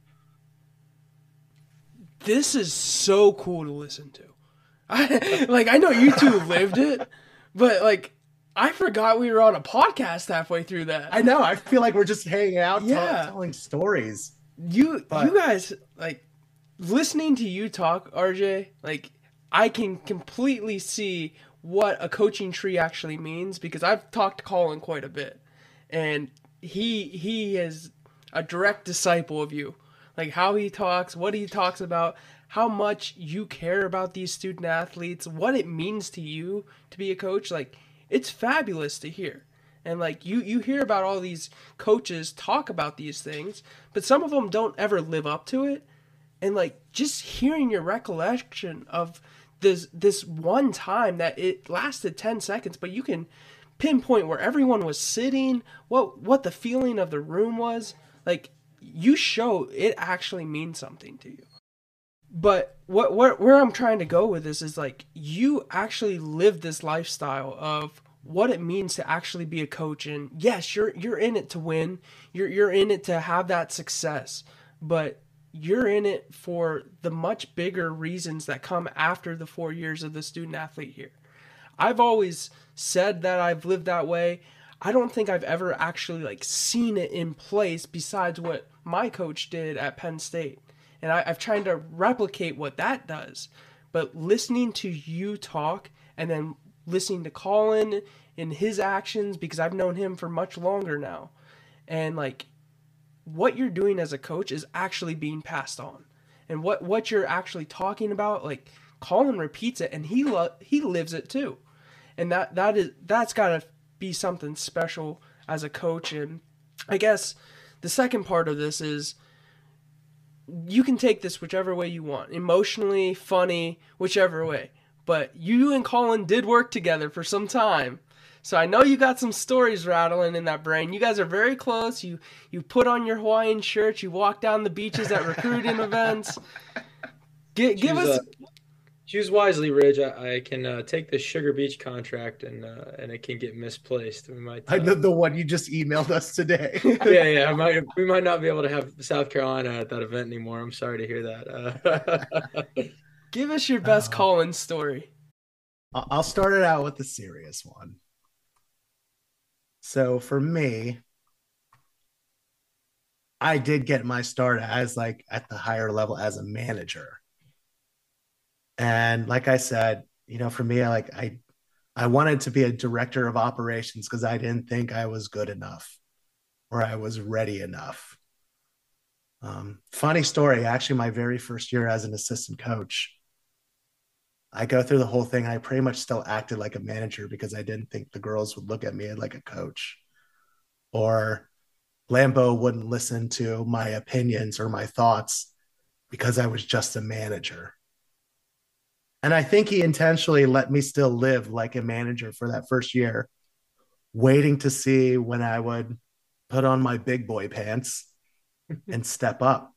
This is so cool to listen to. I [LAUGHS] like I know you two have lived it, but like I forgot we were on a podcast halfway through that. I know. I feel like we're just hanging out, Yeah. tell- telling stories. you But- you guys like listening to you talk rj like i can completely see what a coaching tree actually means because i've talked to colin quite a bit and he he is a direct disciple of you like how he talks, what he talks about, how much you care about these student athletes, what it means to you to be a coach. Like it's fabulous to hear. And like you you hear about all these coaches talk about these things, but some of them don't ever live up to it. And like just hearing your recollection of this this one time that it lasted 10 seconds, but you can pinpoint where everyone was sitting, what what the feeling of the room was. Like you show it actually means something to you. But what, what where I'm trying to go with this is like you actually live this lifestyle of what it means to actually be a coach and yes you're you're in it to win. You're you're in it to have that success but you're in it for the much bigger reasons that come after the 4 years of the student athlete here. I've always said that I've lived that way. I don't think I've ever actually like seen it in place besides what my coach did at Penn State and I, I've tried to replicate what that does but listening to you talk and then listening to Colin and his actions because I've known him for much longer now. And like what you're doing as a coach is actually being passed on. And what what you're actually talking about like Colin repeats it and he lo- he lives it too. And that that is that's got to be something special as a coach and I guess the second part of this is you can take this whichever way you want emotionally funny whichever way but you and Colin did work together for some time. So I know you got some stories rattling in that brain. You guys are very close. You you put on your Hawaiian shirt. You walk down the beaches at recruiting [LAUGHS] events. G- give us. uh, choose wisely, Ridge. I, I can uh, take the Sugar Beach contract and uh, and it can get misplaced. We might. I uh, know the one you just emailed us today. [LAUGHS] yeah, yeah. I might, [LAUGHS] we might not be able to have South Carolina at that event anymore. I'm sorry to hear that. Uh, [LAUGHS] Give us your best Oh. Colin story. I- I'll start it out with the serious one. So for me, I did get my start as like at the higher level as a manager. And like I said, you know, for me, I like I I wanted to be a director of operations because I didn't think I was good enough or I was ready enough. Um, funny story, actually, my very first year as an assistant coach, I go through the whole thing. I pretty much still acted like a manager because I didn't think the girls would look at me like a coach, or Lambo wouldn't listen to my opinions or my thoughts because I was just a manager. And I think he intentionally let me still live like a manager for that first year, waiting to see when I would put on my big boy pants [LAUGHS] and step up.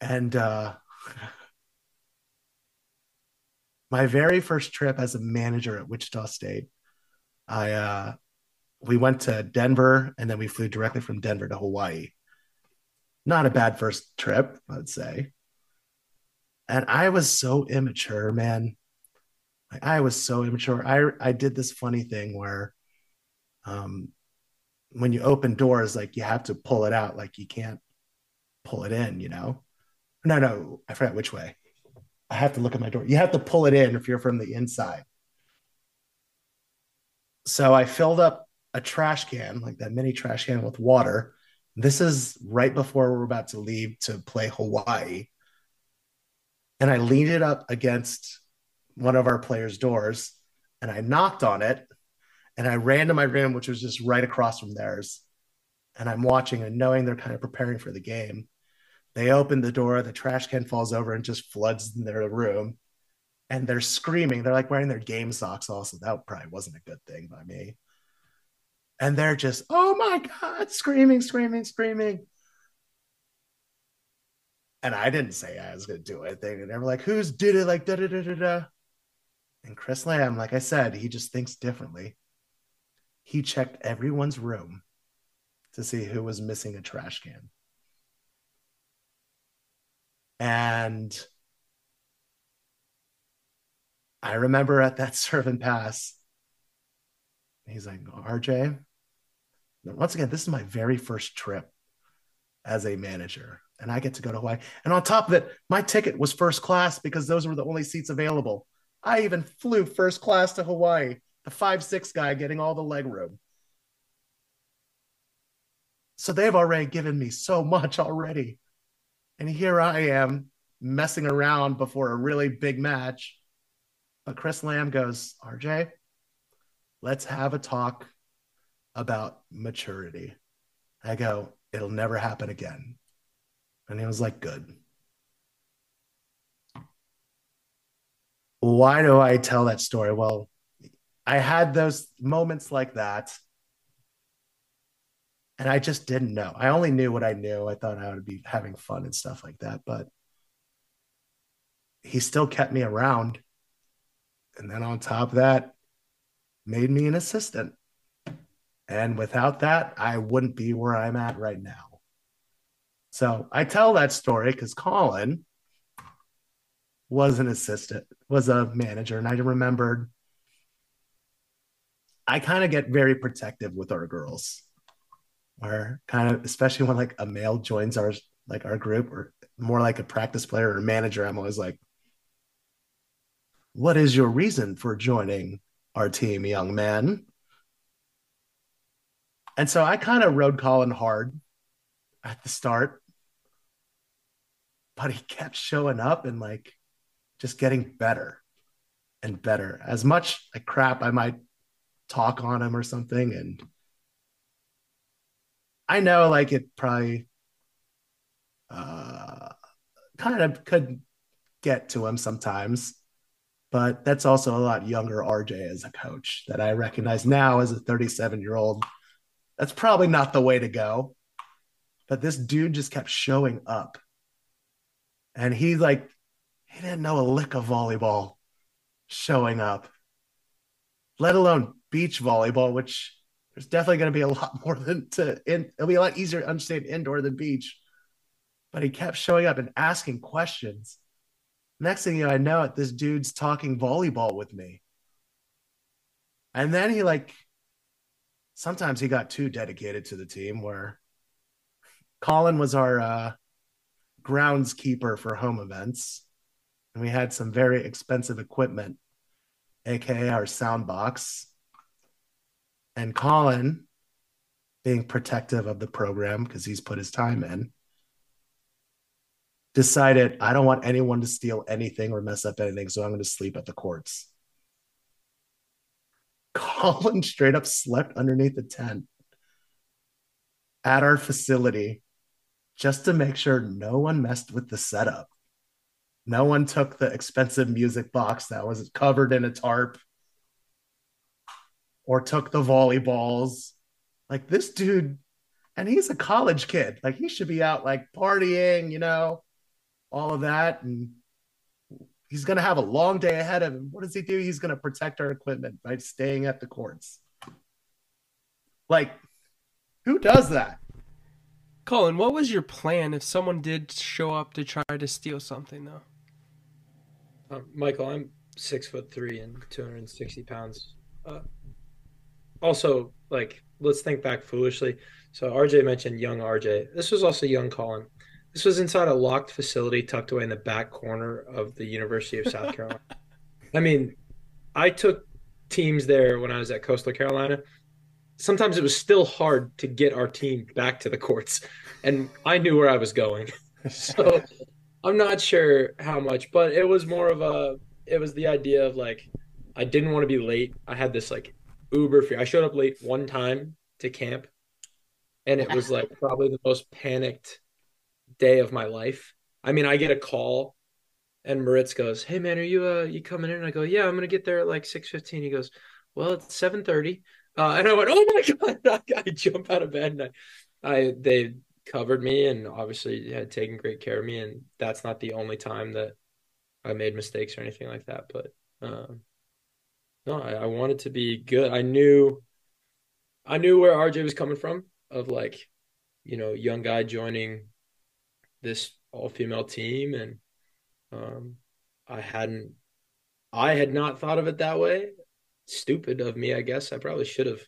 And uh, my very first trip as a manager at Wichita State, I uh, we went to Denver and then we flew directly from Denver to Hawaii. Not a bad first trip, I'd say. And I was so immature, man. Like, I was so immature. I I did this funny thing where, um, when you open doors, like you have to pull it out, like you can't pull it in, you know. No, no, I forgot which way. I have to look at my door. You have to pull it in if you're from the inside. So I filled up a trash can, like that mini trash can with water. This is right before we're about to leave to play Hawaii. And I leaned it up against one of our players' doors and I knocked on it and I ran to my room, which was just right across from theirs. And I'm watching and knowing they're kind of preparing for the game. They open the door, the trash can falls over and just floods their room. And they're screaming. They're like wearing their game socks, also. That probably wasn't a good thing by me. And they're just, oh my God, screaming, screaming, screaming. And I didn't say I was going to do anything. And they were like, who's did it? Like, da da da da da. And Chris Lamb, like I said, he just thinks differently. He checked everyone's room to see who was missing a trash can. And I remember at that [LAUGHS] serve and pass, he's like, RJ, once again, this is my very first trip as a manager. And I get to go to Hawaii. And on top of it, my ticket was first class because those were the only seats available. I even flew first class to Hawaii, the five six guy getting all the leg room. So they've already given me so much already. And here I am messing around before a really big match. But Chris Lamb goes, RJ, let's have a talk about maturity. I go, it'll never happen again. And he was like, good. Why do I tell that story? Well, I had those moments like that. And I just didn't know. I only knew what I knew. I thought I would be having fun and stuff like that. But he still kept me around. And then on top of that, made me an assistant. And without that, I wouldn't be where I'm at right now. So I tell that story because Colin was an assistant, was a manager. And I remembered I kind of get very protective with our girls, or kind of, especially when like a male joins our like our group or more like a practice player or manager. I'm always like, what is your reason for joining our team, young man? And so I kind of rode Colin hard at the start, but he kept showing up and like just getting better and better. As much like crap I might talk on him or something. And I know like it probably uh, kind of could get to him sometimes, but that's also a lot younger RJ as a coach that I recognize now as a 37 year old that's probably not the way to go. But this dude just kept showing up. And he like he didn't know a lick of volleyball showing up, let alone beach volleyball, which there's definitely going to be a lot [LAUGHS] more than to in, it'll be a lot easier to understand indoor than beach. But he kept showing up and asking questions. Next thing you know, I know it, this dude's talking volleyball with me. And then he like sometimes he got too dedicated to the team where Colin was our uh, groundskeeper for home events. And we had some very expensive equipment, aka our sound box. And Colin, being protective of the program because he's put his time in, decided I don't want anyone to steal anything or mess up anything, so I'm going to sleep at the courts. [LAUGHS] Colin straight up slept underneath the tent at our facility just to make sure no one messed with the setup. No one took the expensive music box that was covered in a tarp or took the volleyballs. Like this dude, and he's a college kid. Like he should be out like partying, you know, all of that. And he's going to have a long day ahead of him. What does he do? He's going to protect our equipment by staying at the courts. Like, who does that? Colin, what was your plan if someone did show up to try to steal something, though? Um, Michael, I'm six foot three and 260 pounds. Uh, also, like, let's think back foolishly. So, RJ mentioned young RJ. This was also young Colin. This was inside a locked facility tucked away in the back corner of the University of South [LAUGHS] Carolina. I mean, I took teams there when I was at Coastal Carolina. Sometimes it was still hard to get our team back to the courts, and I knew where I was going. [LAUGHS] so I'm not sure how much, but it was more of a it was the idea of like I didn't want to be late. I had this like uber fear. I showed up late one time to camp and it was [LAUGHS] like probably the most panicked day of my life. I mean, I get a call and Moritz goes, "Hey man, are you uh you coming in?" And I go, "Yeah, I'm gonna get there at like 6:15." He goes, "Well, it's 7:30." Uh, and I went, "Oh my [LAUGHS] god!" I, I jump out of bed and I, I they covered me and obviously had taken great care of me. And that's not the only time that I made mistakes or anything like that. But um, no, I, I wanted to be good. I knew, I knew where RJ was coming from. Of like, you know, young guy joining this all female team and um, I hadn't I had not thought of it that way. Stupid of me, I guess. I probably should have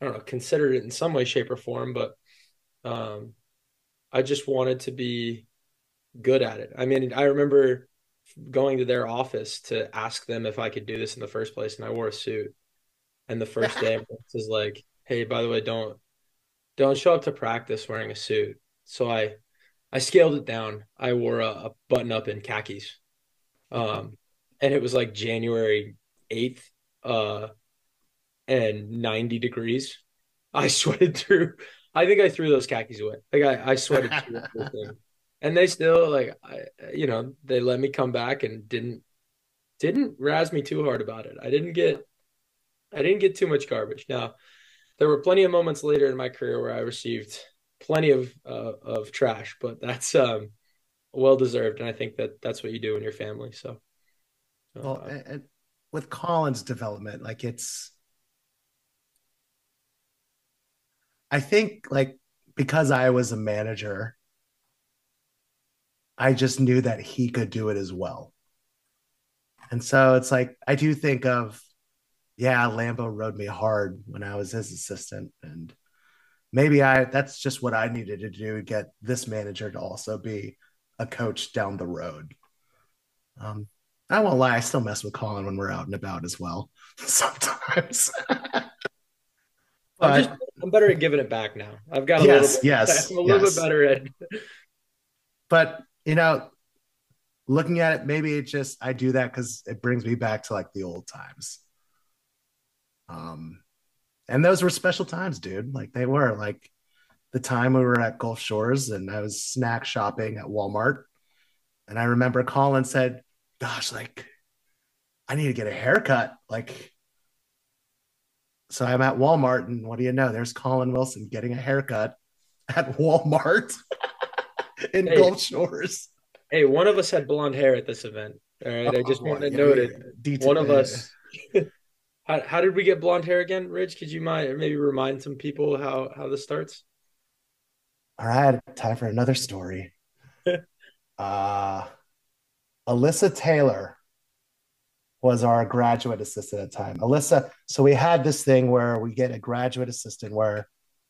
I don't know, considered it in some way shape or form, but um, I just wanted to be good at it. I mean, I remember going to their office to ask them if I could do this in the first place and I wore a suit. And the first day [LAUGHS] is like, "Hey, by the way, don't don't show up to practice wearing a suit. So I I scaled it down. I wore a, a button up in khakis. Um and it was like January 8th uh and 90 degrees. I [LAUGHS] sweated through I think I threw those khakis away. Like I, I sweated through everything. And they still like I you know, they let me come back and didn't didn't razz me too hard about it. I didn't get I didn't get too much garbage. Now, there were plenty of moments later in my career where I received plenty of uh, of trash, but that's um, well deserved, and I think that that's what you do in your family. So, uh, well, and with Colin's development, like it's, I think like because I was a manager, I just knew that he could do it as well. And so it's like I do think of yeah, Lambo rode me hard when I was his assistant. And maybe I that's just what I needed to do to get this manager to also be a coach down the road. Um, I won't lie, I still mess with Colin when we're out and about as well [LAUGHS] sometimes. I'm, just, I'm better at giving it back now. I've got a yes, little bit, yes, I'm a little yes. bit better at. but you know, looking at it, maybe it just I do that because it brings me back to like the old times. Um, and those were special times, dude. Like they were like the time we were at Gulf Shores and I was snack shopping at Walmart. And I remember Colin said, Gosh, like I need to get a haircut. Like, so I'm at Walmart, and what do you know? There's Colin Wilson getting a haircut at Walmart [LAUGHS] in Hey. Gulf Shores. Hey, one of us had blonde hair at this event. All right, I just Oh, want to yeah, note yeah, it. Detail- One of us. [LAUGHS] How, how did we get blonde hair again, Rich? Could you mind maybe remind some people how how this starts? All right, time for another story. [LAUGHS] uh, Alyssa Taylor was our graduate assistant at the time. Alyssa, so we had this thing where we get a graduate assistant where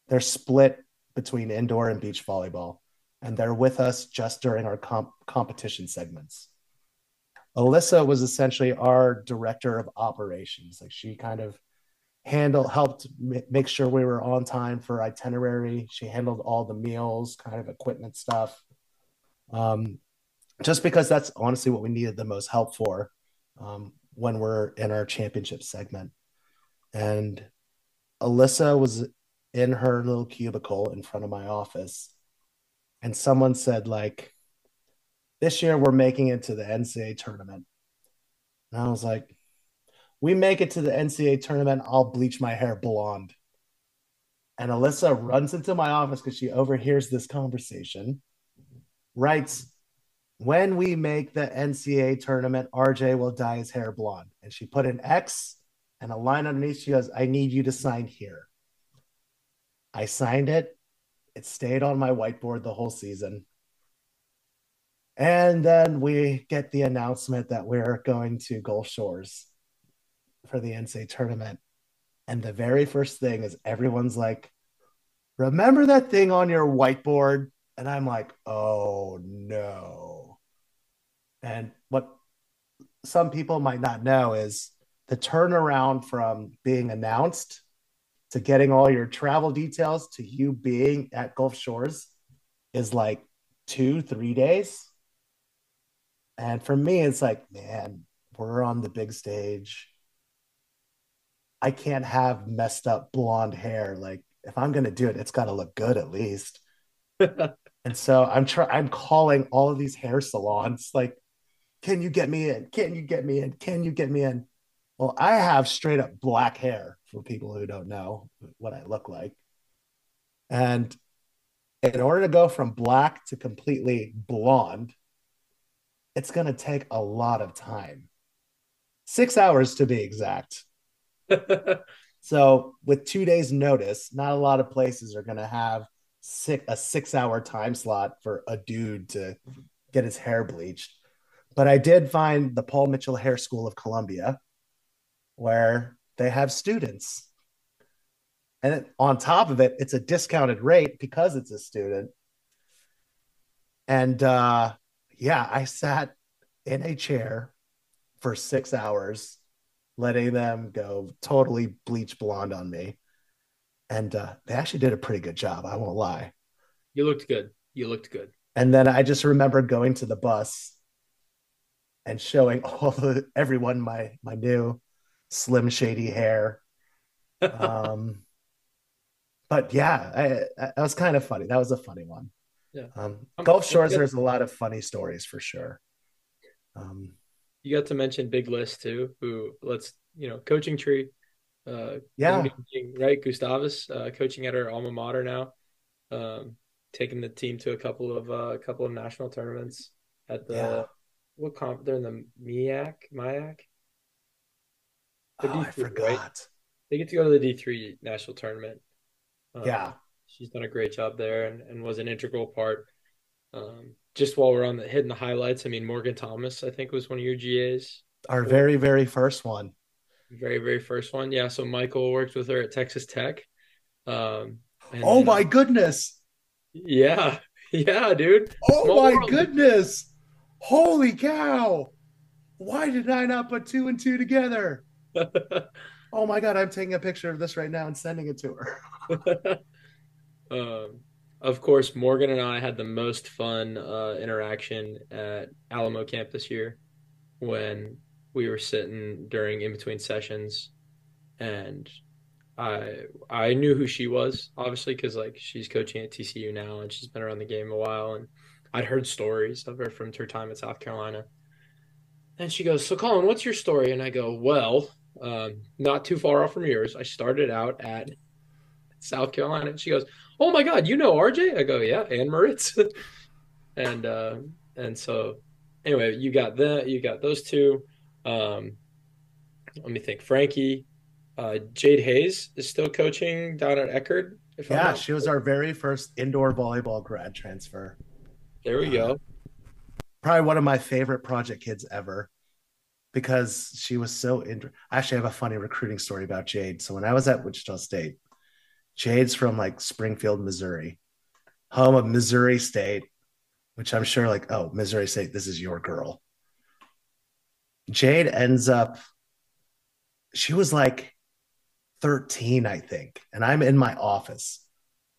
they're split between indoor and beach volleyball, and they're with us just during our comp- competition segments. Alyssa was essentially our director of operations. Like she kind of handled, helped m- make sure we were on time for itinerary. She handled all the meals, kind of equipment stuff. Um, just because that's honestly what we needed the most help for um, when we're in our championship segment. And Alyssa was in her little cubicle in front of my office, and someone said, like, this year we're making it to the NCAA tournament. And I was like, we make it to the NCAA tournament, I'll bleach my hair blonde. And Alyssa runs into my office because she overhears this conversation, writes, when we make the NCAA tournament, RJ will dye his hair blonde. And she put an X and a line underneath. She goes, I need you to sign here. I signed it. It stayed on my whiteboard the whole season. And then we get the announcement that we're going to Gulf Shores for the NCAA tournament. And the very first thing is everyone's like, remember that thing on your whiteboard? And I'm like, oh no. And what some people might not know is the turnaround from being announced to getting all your travel details to you being at Gulf Shores is like two, three days. And for me, it's like, man, we're on the big stage. I can't have messed up blonde hair. Like, if I'm going to do it, it's got to look good at least. [LAUGHS] And so I'm trying, I'm calling all of these hair salons, like, can you get me in? Can you get me in? Can you get me in? Well, I have straight up black hair for people who don't know what I look like. And in order to go from black to completely blonde, it's going to take a lot of time. Six hours to be exact. [LAUGHS] So, with two days' notice, not a lot of places are going to have six, a six hour time slot for a dude to get his hair bleached. But I did find the Paul Mitchell Hair School of Columbia, where they have students. And on top of it, it's a discounted rate because it's a student. And uh, yeah, I sat in a chair for six hours, letting them go totally bleach blonde on me. and uh, they actually did a pretty good job. I won't lie. You looked good. You looked good. And then I just remember going to the bus and showing [LAUGHS] all the everyone my my new slim shady hair. Um, [LAUGHS] but yeah, I, I, that was kind of funny. That was a funny one. Yeah. Um, Gulf Shores, I'm- there's a lot of funny stories for sure. Um, You got to mention Big List too, who let's you know coaching tree. Uh, yeah, right? Gustavus uh, coaching at our alma mater now, um, taking the team to a couple of uh, a couple of national tournaments at the Yeah. What comp? They're in the MIAC, MIAC. The oh, I D3, forgot. right? They get to go to the D three national tournament. Um, Yeah, she's done a great job there and, and was an integral part. Um, just while we're on the hitting the highlights, I mean Morgan Thomas, I think was one of your GAs. our very very first one. Very, very first one. Yeah. So Michael worked with her at Texas Tech. Um, and Oh my goodness! Yeah. [LAUGHS] Yeah, dude. Oh Small my world. goodness! Holy cow! Why did I not put two and two together? [LAUGHS] Oh my god! I'm taking a picture of this right now and sending it to her. [LAUGHS] um, of course, Morgan and I had the most fun uh, interaction at Alamo Camp this year when we were sitting during in between sessions, and I I knew who she was obviously because like she's coaching at TCU now and she's been around the game a while, and I'd heard stories of her from her time at South Carolina. And she goes, "So Colin, what's your story?" And I go, "Well, um, not too far off from yours. I started out at South Carolina." And she goes, "Oh my God, you know RJ?" I go, "Yeah, and Moritz." [LAUGHS] and uh, and so anyway, you got that. you got those two. Um, let me think. Frankie, uh, Jade Hayes is still coaching down at Eckerd. Yeah, she was our very first indoor volleyball grad transfer. There we go. Probably one of my favorite project kids ever because she was so I actually have a funny recruiting story about Jade. So when I was at Wichita State, Jade's from like Springfield, Missouri, home of Missouri State, which I'm sure like, oh, Missouri State, this is your girl. Jade ends up, she was like 13, I think. And I'm in my office.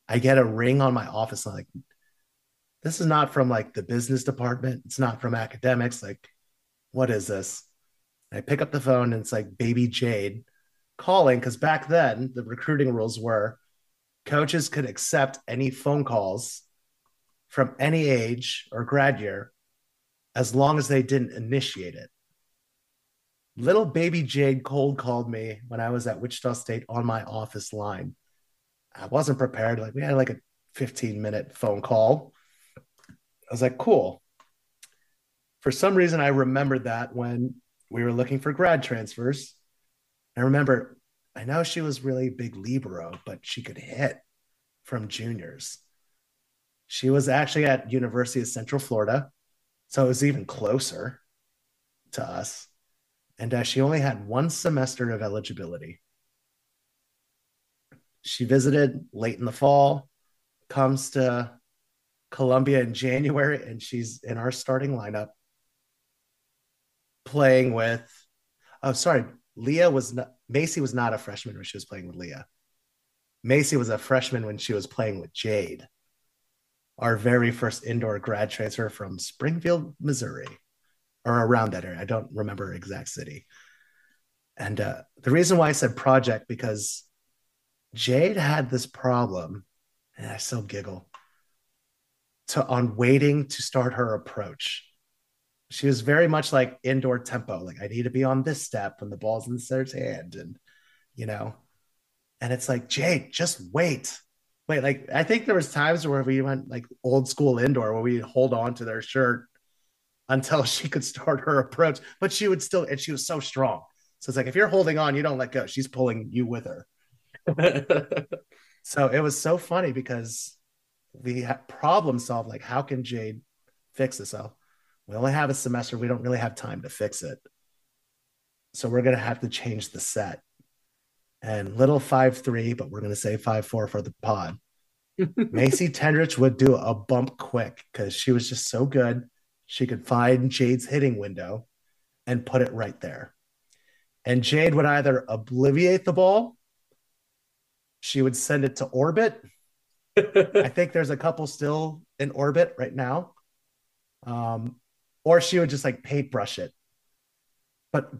I get a ring on my office. I'm like, this is not from like the business department. It's not from academics. Like, what is this? And I pick up the phone and it's like baby Jade calling because back then the recruiting rules were coaches could accept any phone calls from any age or grad year as long as they didn't initiate it. Little baby Jade cold called me when I was at Wichita State on my office line. I wasn't prepared. Like we had like a 15 minute phone call. I was like, cool. For some reason, I remembered that when we were looking for grad transfers. I remember, I know she was really big Libero, but she could hit from juniors. She was actually at University of Central Florida, so it was even closer to us. And uh, she only had one semester of eligibility. She visited late in the fall, comes to Columbia in January, and she's in our starting lineup playing with. Oh, sorry, Leah was not. Macy was not a freshman when she was playing with Leah. Macy was a freshman when she was playing with Jade, our very first indoor grad transfer from Springfield, Missouri, or around that area. I don't remember exact city. And uh, the reason why I said project because Jade had this problem, and I still giggle to on waiting to start her approach. She was very much like indoor tempo. Like I need to be on this step when the ball's in the center's hand, and you know, and it's like Jake, just wait, wait. Like I think there was times where we went like old school indoor where we hold on to their shirt until [LAUGHS] she could start her approach, but she would still, and she was so strong. So it's like if you're holding on, you don't let go. She's pulling you with her. [LAUGHS] So it was so funny because we had problem solved. Like, how can Jade fix this? So we only have a semester. We don't really have time to fix it. So we're going to have to change the set. And little five three, but we're going to say five four for the pod. [LAUGHS] Macy Tendrich would do a bump quick because she was just so good. She could find Jade's hitting window and put it right there. And Jade would either obliviate the ball, she would send it to orbit. I think there's a couple still in orbit right now. Um, or she would just like paintbrush it. But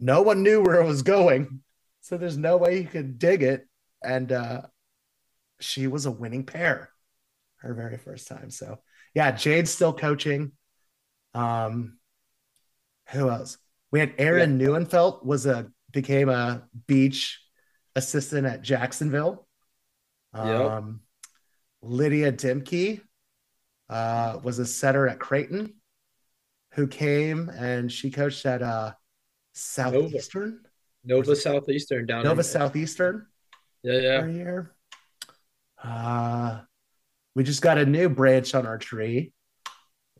no one knew where it was going. So there's no way you could dig it. And uh, she was a winning pair her very first time. So yeah, Jade's still coaching. Um, who else? We had Aaron yeah. Neuenfeld was a became a beach assistant at Jacksonville. Um. Lydia Dimke uh, was a setter at Creighton, who came and she coached at uh, Southeastern. Nova, Nova Southeastern down Nova Southeastern. Yeah, yeah. Year. Uh, we just got a new branch on our tree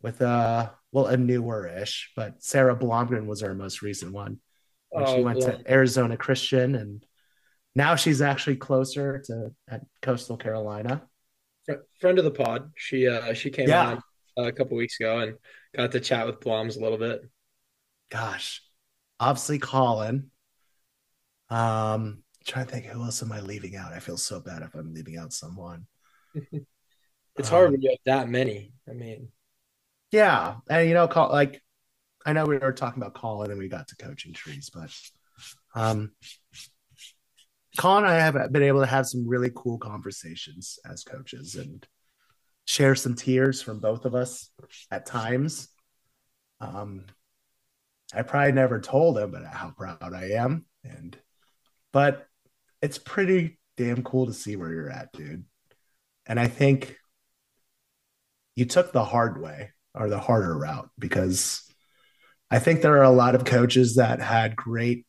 with a well a newer-ish, but Sarah Blomgren was our most recent one. When oh, she went to Arizona Christian and now she's actually closer to at Coastal Carolina. Friend of the pod. She uh she came yeah. on a couple weeks ago and got to chat with Bloms a little bit. Gosh. Obviously Colin. Um trying to think who else am I leaving out? I feel so bad if I'm leaving out someone. [LAUGHS] it's hard um, when you have that many. I mean, yeah, and you know, call like I know we were talking about Colin and we got to coaching trees, but um, And I have been able to have some really cool conversations as coaches and share some tears from both of us at times. Um, I probably never told him but how proud I am, and but it's pretty damn cool to see where you're at, dude. And I think you took the hard way or the harder route because I think there are a lot of coaches that had great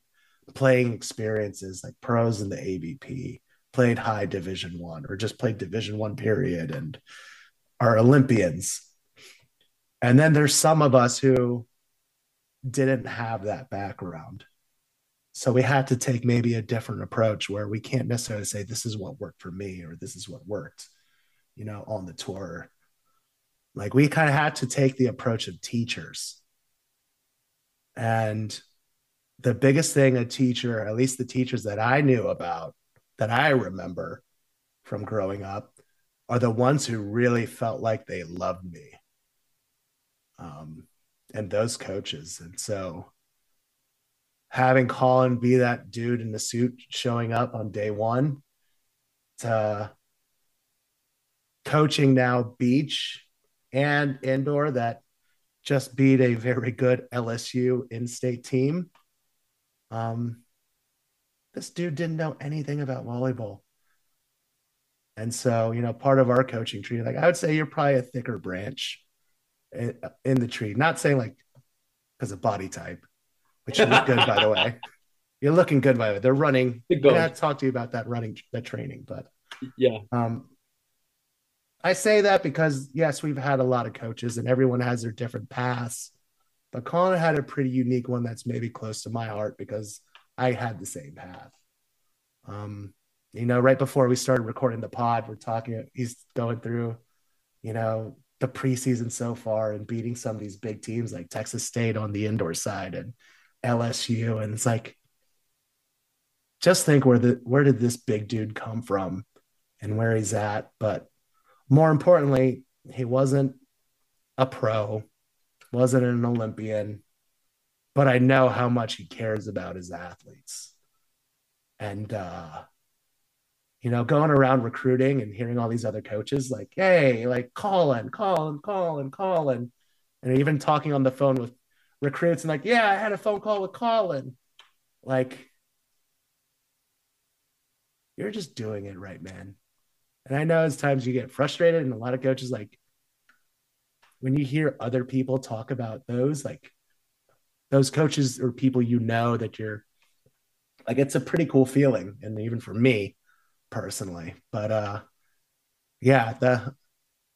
playing experiences, like pros in the AVP, played high Division One, or just played Division One period, and are Olympians. And then there's some of us who didn't have that background. So we had to take maybe a different approach where we can't necessarily say this is what worked for me or this is what worked, you know, on the tour. Like we kind of had to take the approach of teachers. And the biggest thing a teacher, at least the teachers that I knew about, that I remember from growing up, are the ones who really felt like they loved me. Um, and those coaches. And so having Colin be that dude in the suit showing up on day one to coaching now beach and indoor that just beat a very good LSU in-state team. Um, this dude didn't know anything about volleyball. And so, you know, part of our coaching tree, like I would say you're probably a thicker branch in, in the tree. Not saying like because of body type, which you look good, by the way. [LAUGHS] You're looking good, by the way. They're running. I'm gonna talk to you about that running, that training, but yeah. Um, I say that because yes, we've had a lot of coaches, and everyone has their different paths. But Colin had a pretty unique one that's maybe close to my heart because I had the same path. Um, you know, right before we started recording the pod, we're talking. He's going through, you know, the preseason so far and beating some of these big teams like Texas State on the indoor side and LSU, and it's like, just think where the where did this big dude come from, and where he's at. But more importantly, he wasn't a pro, wasn't an Olympian, but I know how much he cares about his athletes, and uh, you know, going around recruiting and hearing all these other coaches like, hey, like Colin, Colin, Colin, Colin, and call. And and even talking on the phone with recruits and like, yeah, I had a phone call with Colin. Like, you're just doing it right, man. And I know as times you get frustrated, and a lot of coaches like when you hear other people talk about those, like those coaches or people you know that you're like, it's a pretty cool feeling. And even for me personally, but uh, yeah, the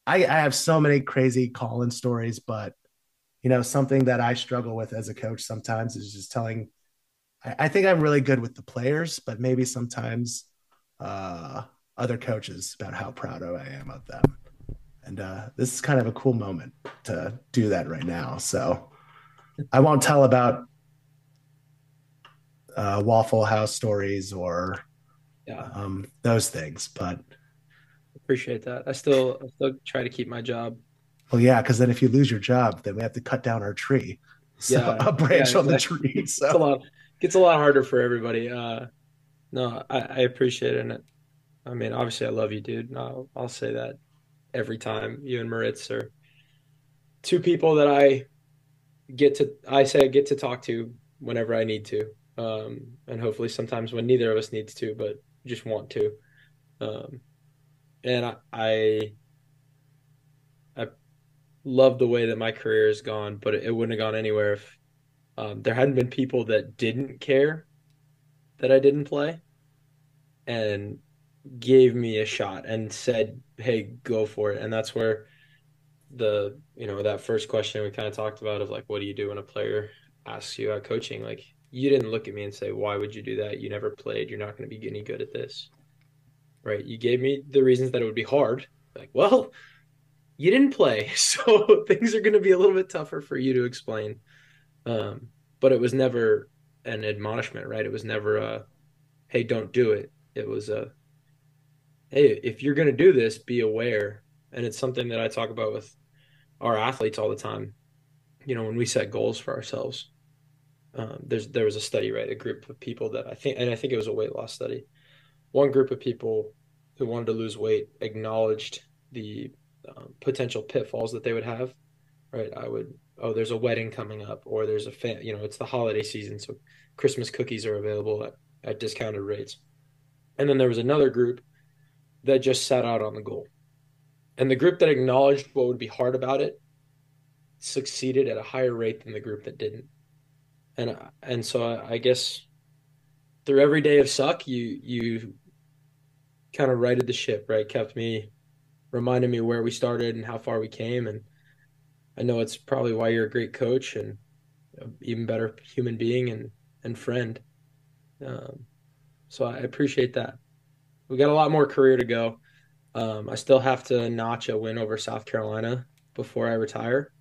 I, I have so many crazy Colin stories, but you know, something that I struggle with as a coach sometimes is just telling. I, I think I'm really good with the players, but maybe sometimes uh, other coaches about how proud I am of them. And uh, this is kind of a cool moment to do that right now. So I won't tell about uh, Waffle House stories or Yeah. um, those things. But Appreciate that. I still I still try to keep my job. well, yeah, because then if you lose your job, then we have to cut down our tree. [LAUGHS] So Yeah, a [LAUGHS] branch yeah, on the exactly. tree. It's a So lot gets a lot harder for everybody. Uh no, I, I appreciate it. And I mean, obviously I love you, dude. I'll I'll say that every time. You and Moritz are two people that I get to I say I get to talk to whenever I need to. Um and hopefully sometimes when neither of us needs to, but just want to. Um and I I, I love the way that my career has gone, but it, it wouldn't have gone anywhere if um, there hadn't been people that didn't care that I didn't play and gave me a shot and said, "Hey, go for it." And that's where the you know that first question we kind of talked about of like, what do you do when a player asks you about coaching? Like, you didn't look at me and say, "Why would you do that? You never played. You're not going to be any good at this." Right? You gave me the reasons that it would be hard. Like, well, you didn't play, [LAUGHS] so things are going to be a little bit tougher for you to explain. Um, but it was never an admonishment, right? It was never a, hey, don't do it. It was a, hey, if you're going to do this, be aware. And it's something that I talk about with our athletes all the time. You know, when we set goals for ourselves, um, there's there was a study, right? A group of people that I think, and I think it was a weight loss study. One group of people who wanted to lose weight acknowledged the um, potential pitfalls that they would have. Right? I would oh, there's a wedding coming up, or there's a fa- you know, it's the holiday season, so Christmas cookies are available at, at discounted rates. And then there was another group that just sat out on the goal. And the group that acknowledged what would be hard about it succeeded at a higher rate than the group that didn't. And and so I, I guess through every day of suck, you you kind of righted the ship, right? Kept me reminded me where we started and how far we came and I know it's probably why you're a great coach and even better human being and and friend. Um, so I appreciate that. We got a lot more career to go. Um, I still have to notch a win over South Carolina before I retire.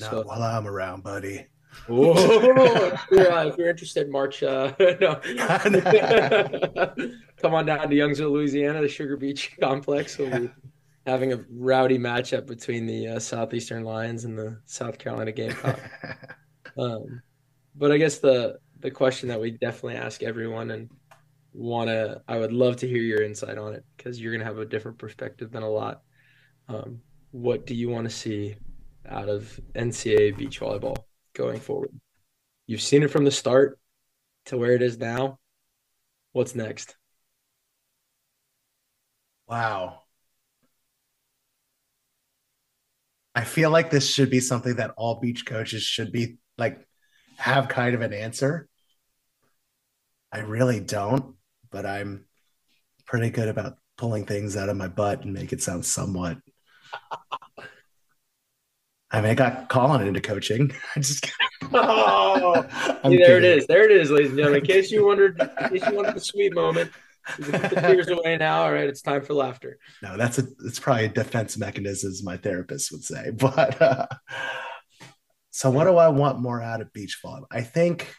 not So, while I'm around, buddy. Whoa, [LAUGHS] if, you're, uh, if you're interested, March. Uh, [LAUGHS] no. [LAUGHS] Come on down to Youngsville, Louisiana, the Sugar Beach complex. We'll be having a rowdy matchup between the uh, Southeastern Lions and the South Carolina Gamecock. Um, but I guess the the question that we definitely ask everyone and want to, I would love to hear your insight on it because you're going to have a different perspective than a lot. Um, what do you want to see out of NCAA beach volleyball going forward? You've seen it from the start to where it is now. What's next? Wow. I feel like this should be something that all beach coaches should be like have kind of an answer. I really don't, but I'm pretty good about pulling things out of my butt and make it sound somewhat. I mean, I got Colin into coaching. [LAUGHS] I just Oh, See, there it kidding. is. There it is, ladies and gentlemen. In case you wondered, in case you wanted the sweet moment, you put the tears away now. All right, it's time for laughter. No, that's a it's probably a defense mechanism, as my therapist would say. [LAUGHS] But uh, so, what do I want more out of beach volleyball? I think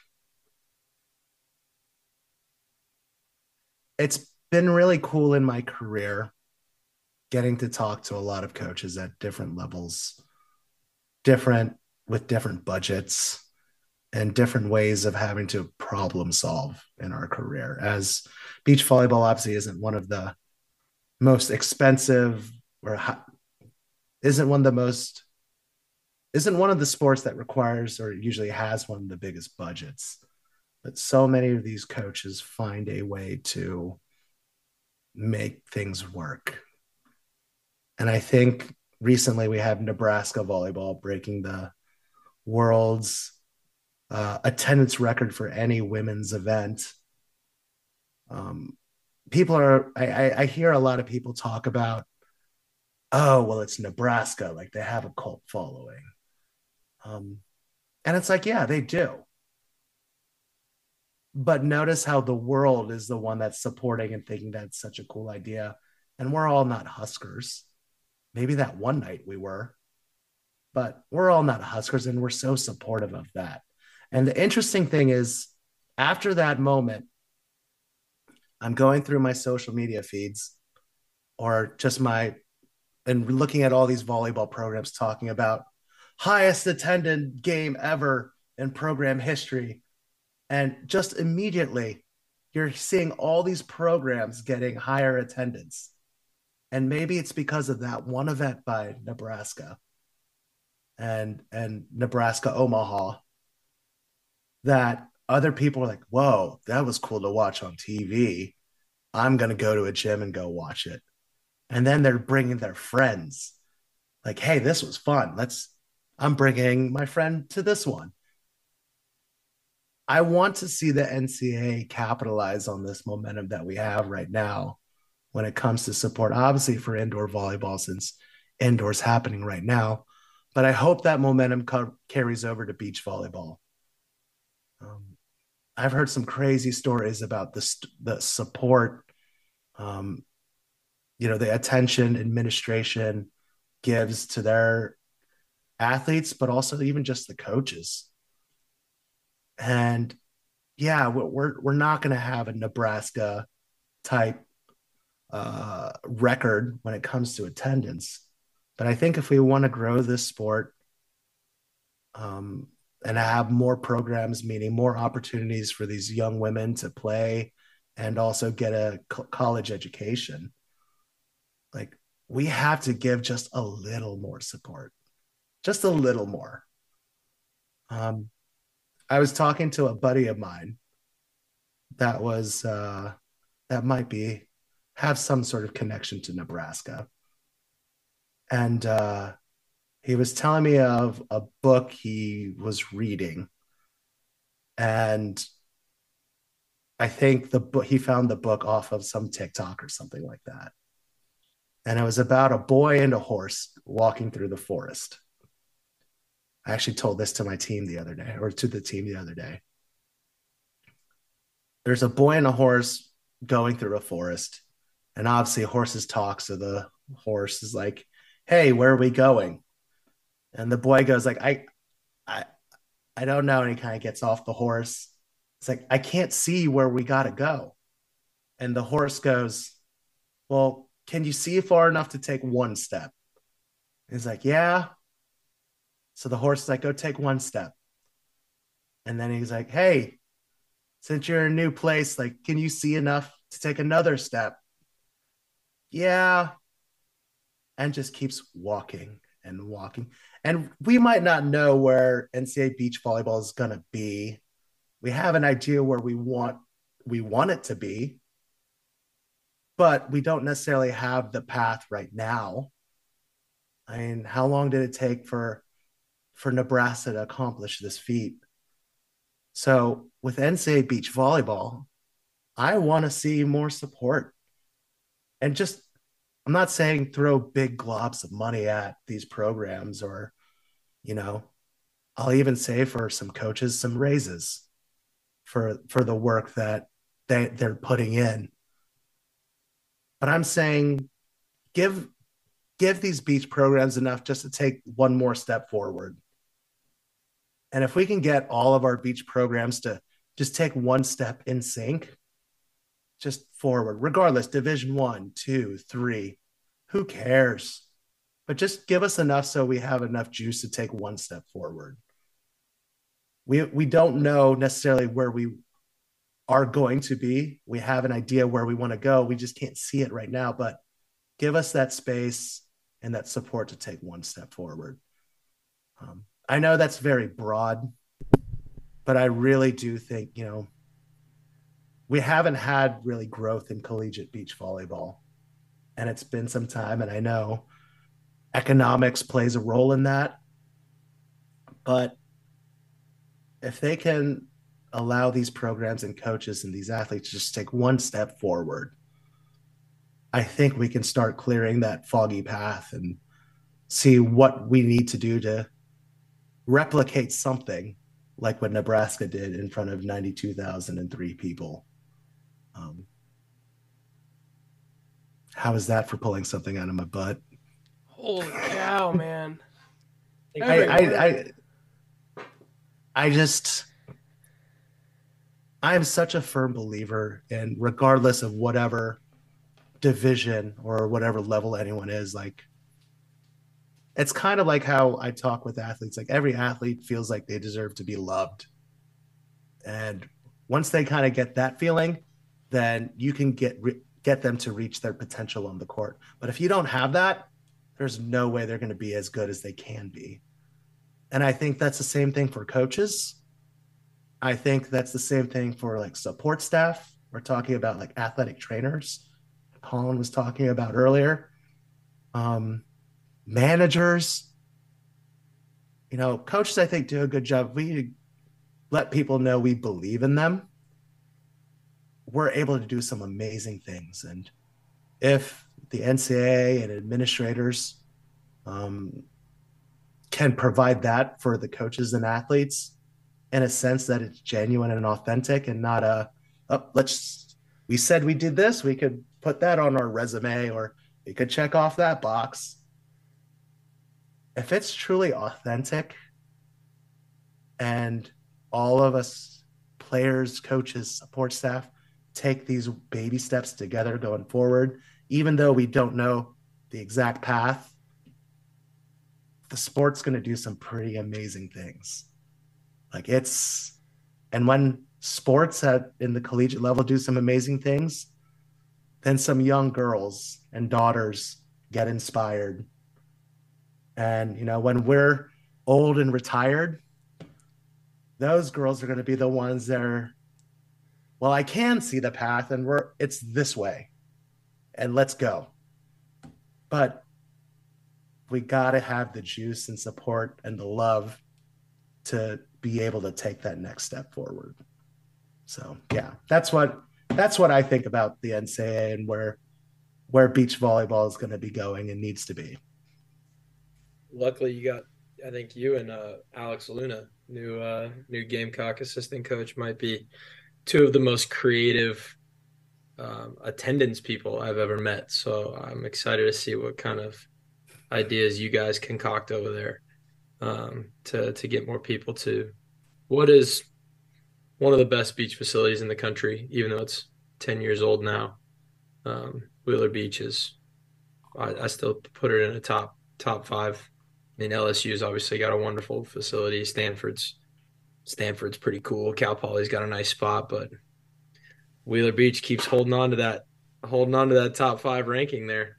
it's been really cool in my career getting to talk to a lot of coaches at different levels, different with different budgets and different ways of having to problem solve in our career. As beach volleyball obviously isn't one of the most expensive or isn't one of the most isn't one of the sports that requires or usually has one of the biggest budgets but so many of these coaches find a way to make things work. And i think recently we have nebraska volleyball breaking the world's uh, attendance record for any women's event. Um, people are I, I, hear a lot of people talk about oh well it's nebraska like they have a cult following. Um, and it's like yeah they do but notice how the world is the one that's supporting and thinking that's such a cool idea. And we're all not huskers. Maybe that one night we were but we're all not huskers and we're so supportive of that. And the interesting thing is after that moment I'm going through my social media feeds or just my and looking at all these volleyball programs talking about highest attended game ever in program history. And just immediately, you're seeing all these programs getting higher attendance. And maybe it's because of that one event by Nebraska and and Nebraska Omaha that other people are like, whoa, that was cool to watch on TV. I'm going to go to a gym and go watch it. And then they're bringing their friends. Like, hey, this was fun. Let's, I'm bringing my friend to this one. I want to see the NCAA capitalize on this momentum that we have right now when it comes to support, obviously for indoor volleyball, since indoors happening right now. But I hope that momentum co- carries over to beach volleyball. Um, I've heard some crazy stories about the the support, um, you know, the attention administration gives to their athletes, but also even just the coaches. And yeah, we're we're not going to have a Nebraska type uh, record when it comes to attendance, but I think if we want to grow this sport, um, and have more programs, meaning more opportunities for these young women to play and also get a college education. Like we have to give just a little more support, just a little more. Um, I was talking to a buddy of mine that was uh, that might be have some sort of connection to Nebraska, and uh, he was telling me of a book he was reading. And i think the book he found the book off of some tiktok or something like that. And it was about a boy and a horse walking through the forest i actually told this to my team the other day or to the team the other day there's a boy and a horse going through a forest and obviously horses talk so the horse is like hey where are we going and the boy goes like, I, I, I don't know. And he kind of gets off the horse. It's like, I can't see where we got to go. And the horse goes, well, can you see far enough to take one step? he's like, yeah. So the horse is like, go take one step. And then he's like, hey, since you're in a new place, like, can you see enough to take another step? Yeah. And just keeps walking and walking. And we might not know where NCAA beach volleyball is going to be. We have an idea where we want we want it to be, but we don't necessarily have the path right now. I mean, how long did it take for for Nebraska to accomplish this feat? So with NCAA beach volleyball, I want to see more support and just I'm not saying throw big globs of money at these programs or, you know, I'll even say for some coaches, some raises for for the work that they, they're putting in. But I'm saying give give these beach programs enough just to take one more step forward. And if we can get all of our beach programs to just take one step in sync, just forward, regardless, division one, two, three, who cares? But just give us enough so we have enough juice to take one step forward. We we don't know necessarily where we are going to be. We have an idea where we want to go. We just can't see it right now, but give us that space and that support to take one step forward. Um, I know that's very broad, but I really do think, you know, we haven't had really growth in collegiate beach volleyball. And it's been some time. And I know economics plays a role in that. But if they can allow these programs and coaches and these athletes to just take one step forward, I think we can start clearing that foggy path and see what we need to do to replicate something like what Nebraska did in front of 92,003 people. Um, how is that for pulling something out of my butt? Holy cow, [LAUGHS] man! I, I, I, I just, I am such a firm believer in regardless of whatever division or whatever level anyone is, like it's kind of like how I talk with athletes. Like every athlete feels like they deserve to be loved. And once they kind of get that feeling, then you can get re- get them to reach their potential on the court. But if you don't have that, there's no way they're going to be as good as they can be. And I think that's the same thing for coaches. I think that's the same thing for like support staff. We're talking about like athletic trainers. Colin was talking about earlier. Um, managers. You know, coaches, I think, do a good job. We let people know we believe in them. We're able to do some amazing things. And if the NCAA and administrators um, can provide that for the coaches and athletes in a sense that it's genuine and authentic and not a, oh, let's, we said we did this, we could put that on our resume or we could check off that box if it's truly authentic and all of us players coaches support staff take these baby steps together going forward even though we don't know the exact path the sport's going to do some pretty amazing things. Like it's and when sports at in the collegiate level do some amazing things then some young girls and daughters get inspired and, you know, when we're old and retired, those girls are going to be the ones that are, well, I can see the path and we're, it's this way and let's go. But we got to have the juice and support and the love to be able to take that next step forward. So yeah, that's what that's what I think about the NCAA and where where beach volleyball is going to be going and needs to be luckily you got I think you and uh, Alex Luna, new uh, new Gamecock assistant coach, might be two of the most creative um, attendance people I've ever met. So I'm excited to see what kind of ideas you guys concoct over there um, to to get more people to what is one of the best beach facilities in the country, even though it's 10 years old now. Um, Wheeler Beach is, I, I still put it in a top top five I mean, LSU's obviously got a wonderful facility. Stanford's Stanford's pretty cool. Cal Poly's got a nice spot, but Wheeler Beach keeps holding on to that, holding on to that top five ranking there.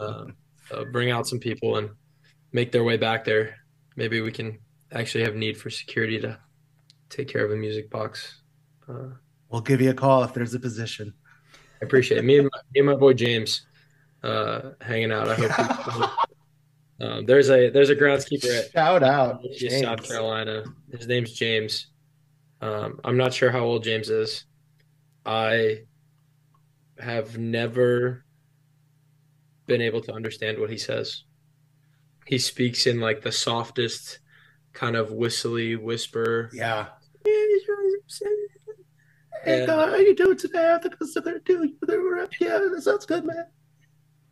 um, [LAUGHS] so bring out some people and make their way back there. Maybe we can actually have need for security to take care of a music box. Uh, we'll give you a call if there's a position. I appreciate it. Me and my, me and my boy James uh, hanging out. I hope. Um, there's a there's a groundskeeper at shout out South Carolina. His name's James. Um, I'm not sure how old James is. I have never been able to understand what he says. He speaks in like the softest kind of whistly whisper. Yeah. Hey, God, how you doing today? I think they're doing. Yeah, that sounds good, man.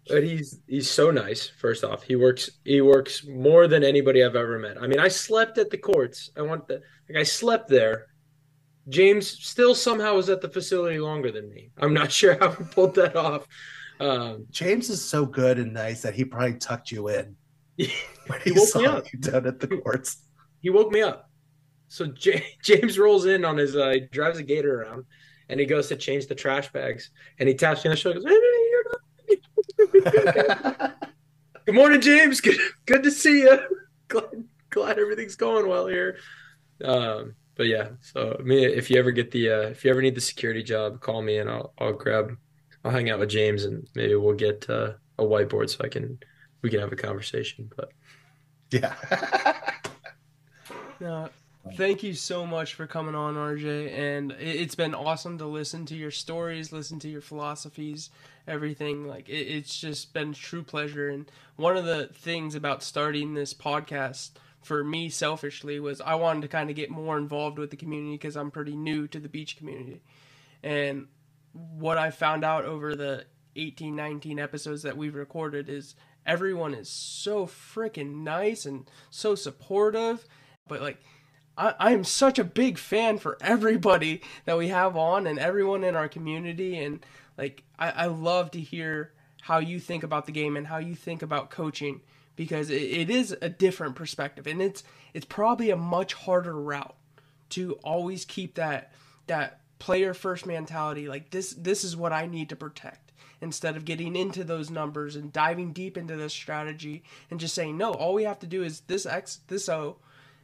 But he's he's so nice. First off, he works he works more than anybody I've ever met. I mean, I slept at the courts. I want the like I slept there. James still somehow was at the facility longer than me. I'm not [LAUGHS] sure how he pulled that off. Um, James is so good and nice that he probably tucked you in. [LAUGHS] he, he woke me up. You down at the courts. He woke me up. So J- [LAUGHS] James rolls in on his uh, drives a gator around, and he goes to change the trash bags, and he taps me on the shoulder. Goes, hey, [LAUGHS] Good morning, James. Good, good to see you. [LAUGHS] Glad, glad everything's going well here. Um, but yeah, so me, if you ever get the, uh, if you ever need the security job, call me and I'll, I'll grab, I'll hang out with James and maybe we'll get uh, a whiteboard so I can, we can have a conversation. But yeah. [LAUGHS] no, thank you so much for coming on, RJ. And it's been awesome to listen to your stories, listen to your philosophies, everything. Like it's just been true pleasure. And one of the things about starting this podcast for me selfishly was I wanted to kind of get more involved with the community because I'm pretty new to the beach community. And what I found out over the 18, 19 episodes that we've recorded is everyone is so freaking nice and so supportive. But like I, am such a big fan for everybody [LAUGHS] that we have on and everyone in our community. And like, I, I love to hear how you think about the game and how you think about coaching because it, it is a different perspective and it's it's probably a much harder route to always keep that that player first mentality like this this is what I need to protect instead of getting into those numbers and diving deep into this strategy and just saying no all we have to do is this x this o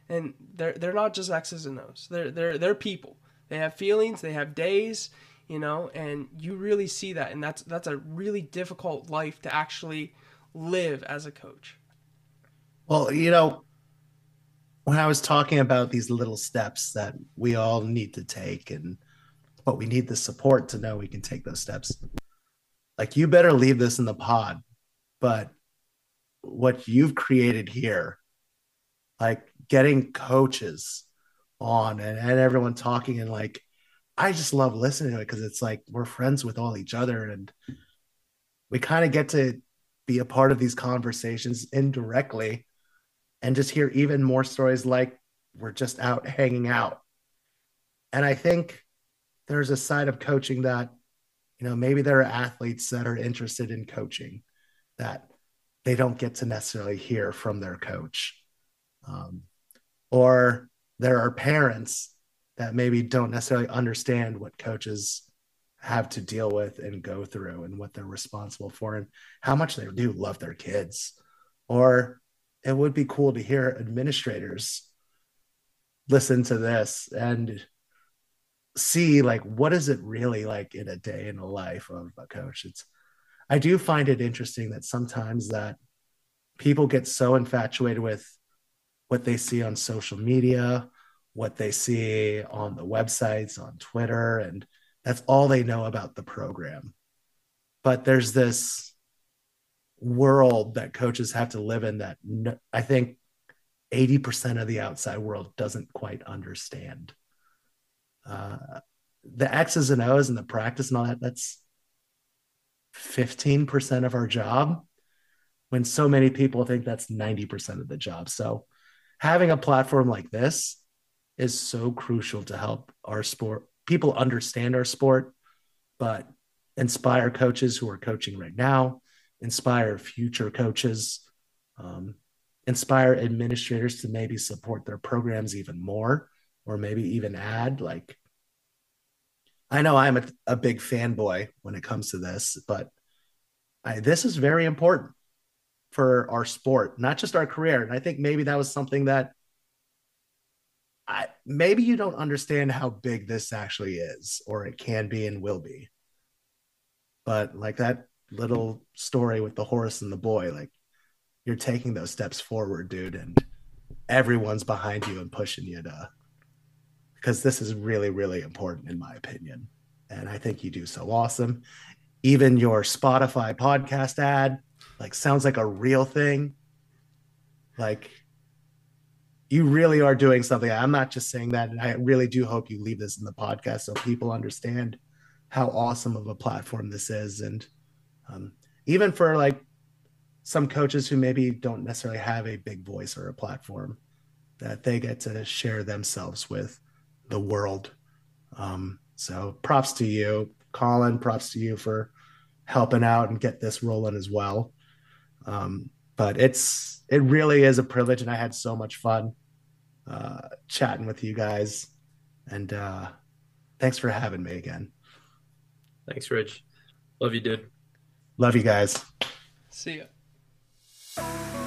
and they're they're not just x's and o's. They're they're they're people. They have feelings they have days you know and you really see that. And that's that's a really difficult life to actually live as a coach. Well you know when i was talking about these little steps that we all need to take and but we need the support to know we can take those steps like you better leave this in the pod but what you've created here like getting coaches on and, and everyone talking and like I just love listening to it because it's like we're friends with all each other and we kind of get to be a part of these conversations indirectly and just hear even more stories like we're just out hanging out. And I think there's a side of coaching that, you know, maybe there are athletes that are interested in coaching that they don't get to necessarily hear from their coach. Um, or there are parents that maybe don't necessarily understand what coaches have to deal with and go through and what they're responsible for and how much they do love their kids. Or it would be cool to hear administrators listen to this and see like what is it really like in a day in the life of a coach it's i do find it interesting that sometimes that people get so infatuated with what they see on social media, what they see on the websites, on Twitter, and that's all they know about the program. But there's this world that coaches have to live in that I think 80% of the outside world doesn't quite understand. Uh, the X's and O's and the practice and all that, that's 15% of our job when so many people think that's 90% of the job. So having a platform like this is so crucial to help our sport. People understand our sport but inspire coaches who are coaching right now inspire future coaches um, inspire administrators to maybe support their programs even more or maybe even add like i know i'm a, a big fanboy when it comes to this but I, this is very important for our sport, not just our career. And I think maybe that was something that I maybe you don't understand how big this actually is, or it can be and will be. But like that little story with the horse and the boy, like you're taking those steps forward, dude, and everyone's behind you and pushing you to because this is really, really important in my opinion. And I think you do so awesome. Even your Spotify podcast ad like sounds like a real thing. Like you really are doing something. I'm not just saying that and i really do hope you leave this in the podcast so people understand how awesome of a platform this is. And um, even for like some coaches who maybe don't necessarily have a big voice or a platform that they get to share themselves with the world. Um, so props to you. Colin props to you for helping out and get this rolling as well um, but it's it really is a privilege, and I had so much fun uh, chatting with you guys. And uh, thanks for having me again. Thanks, Rich. Love you, dude. Love you guys. See ya.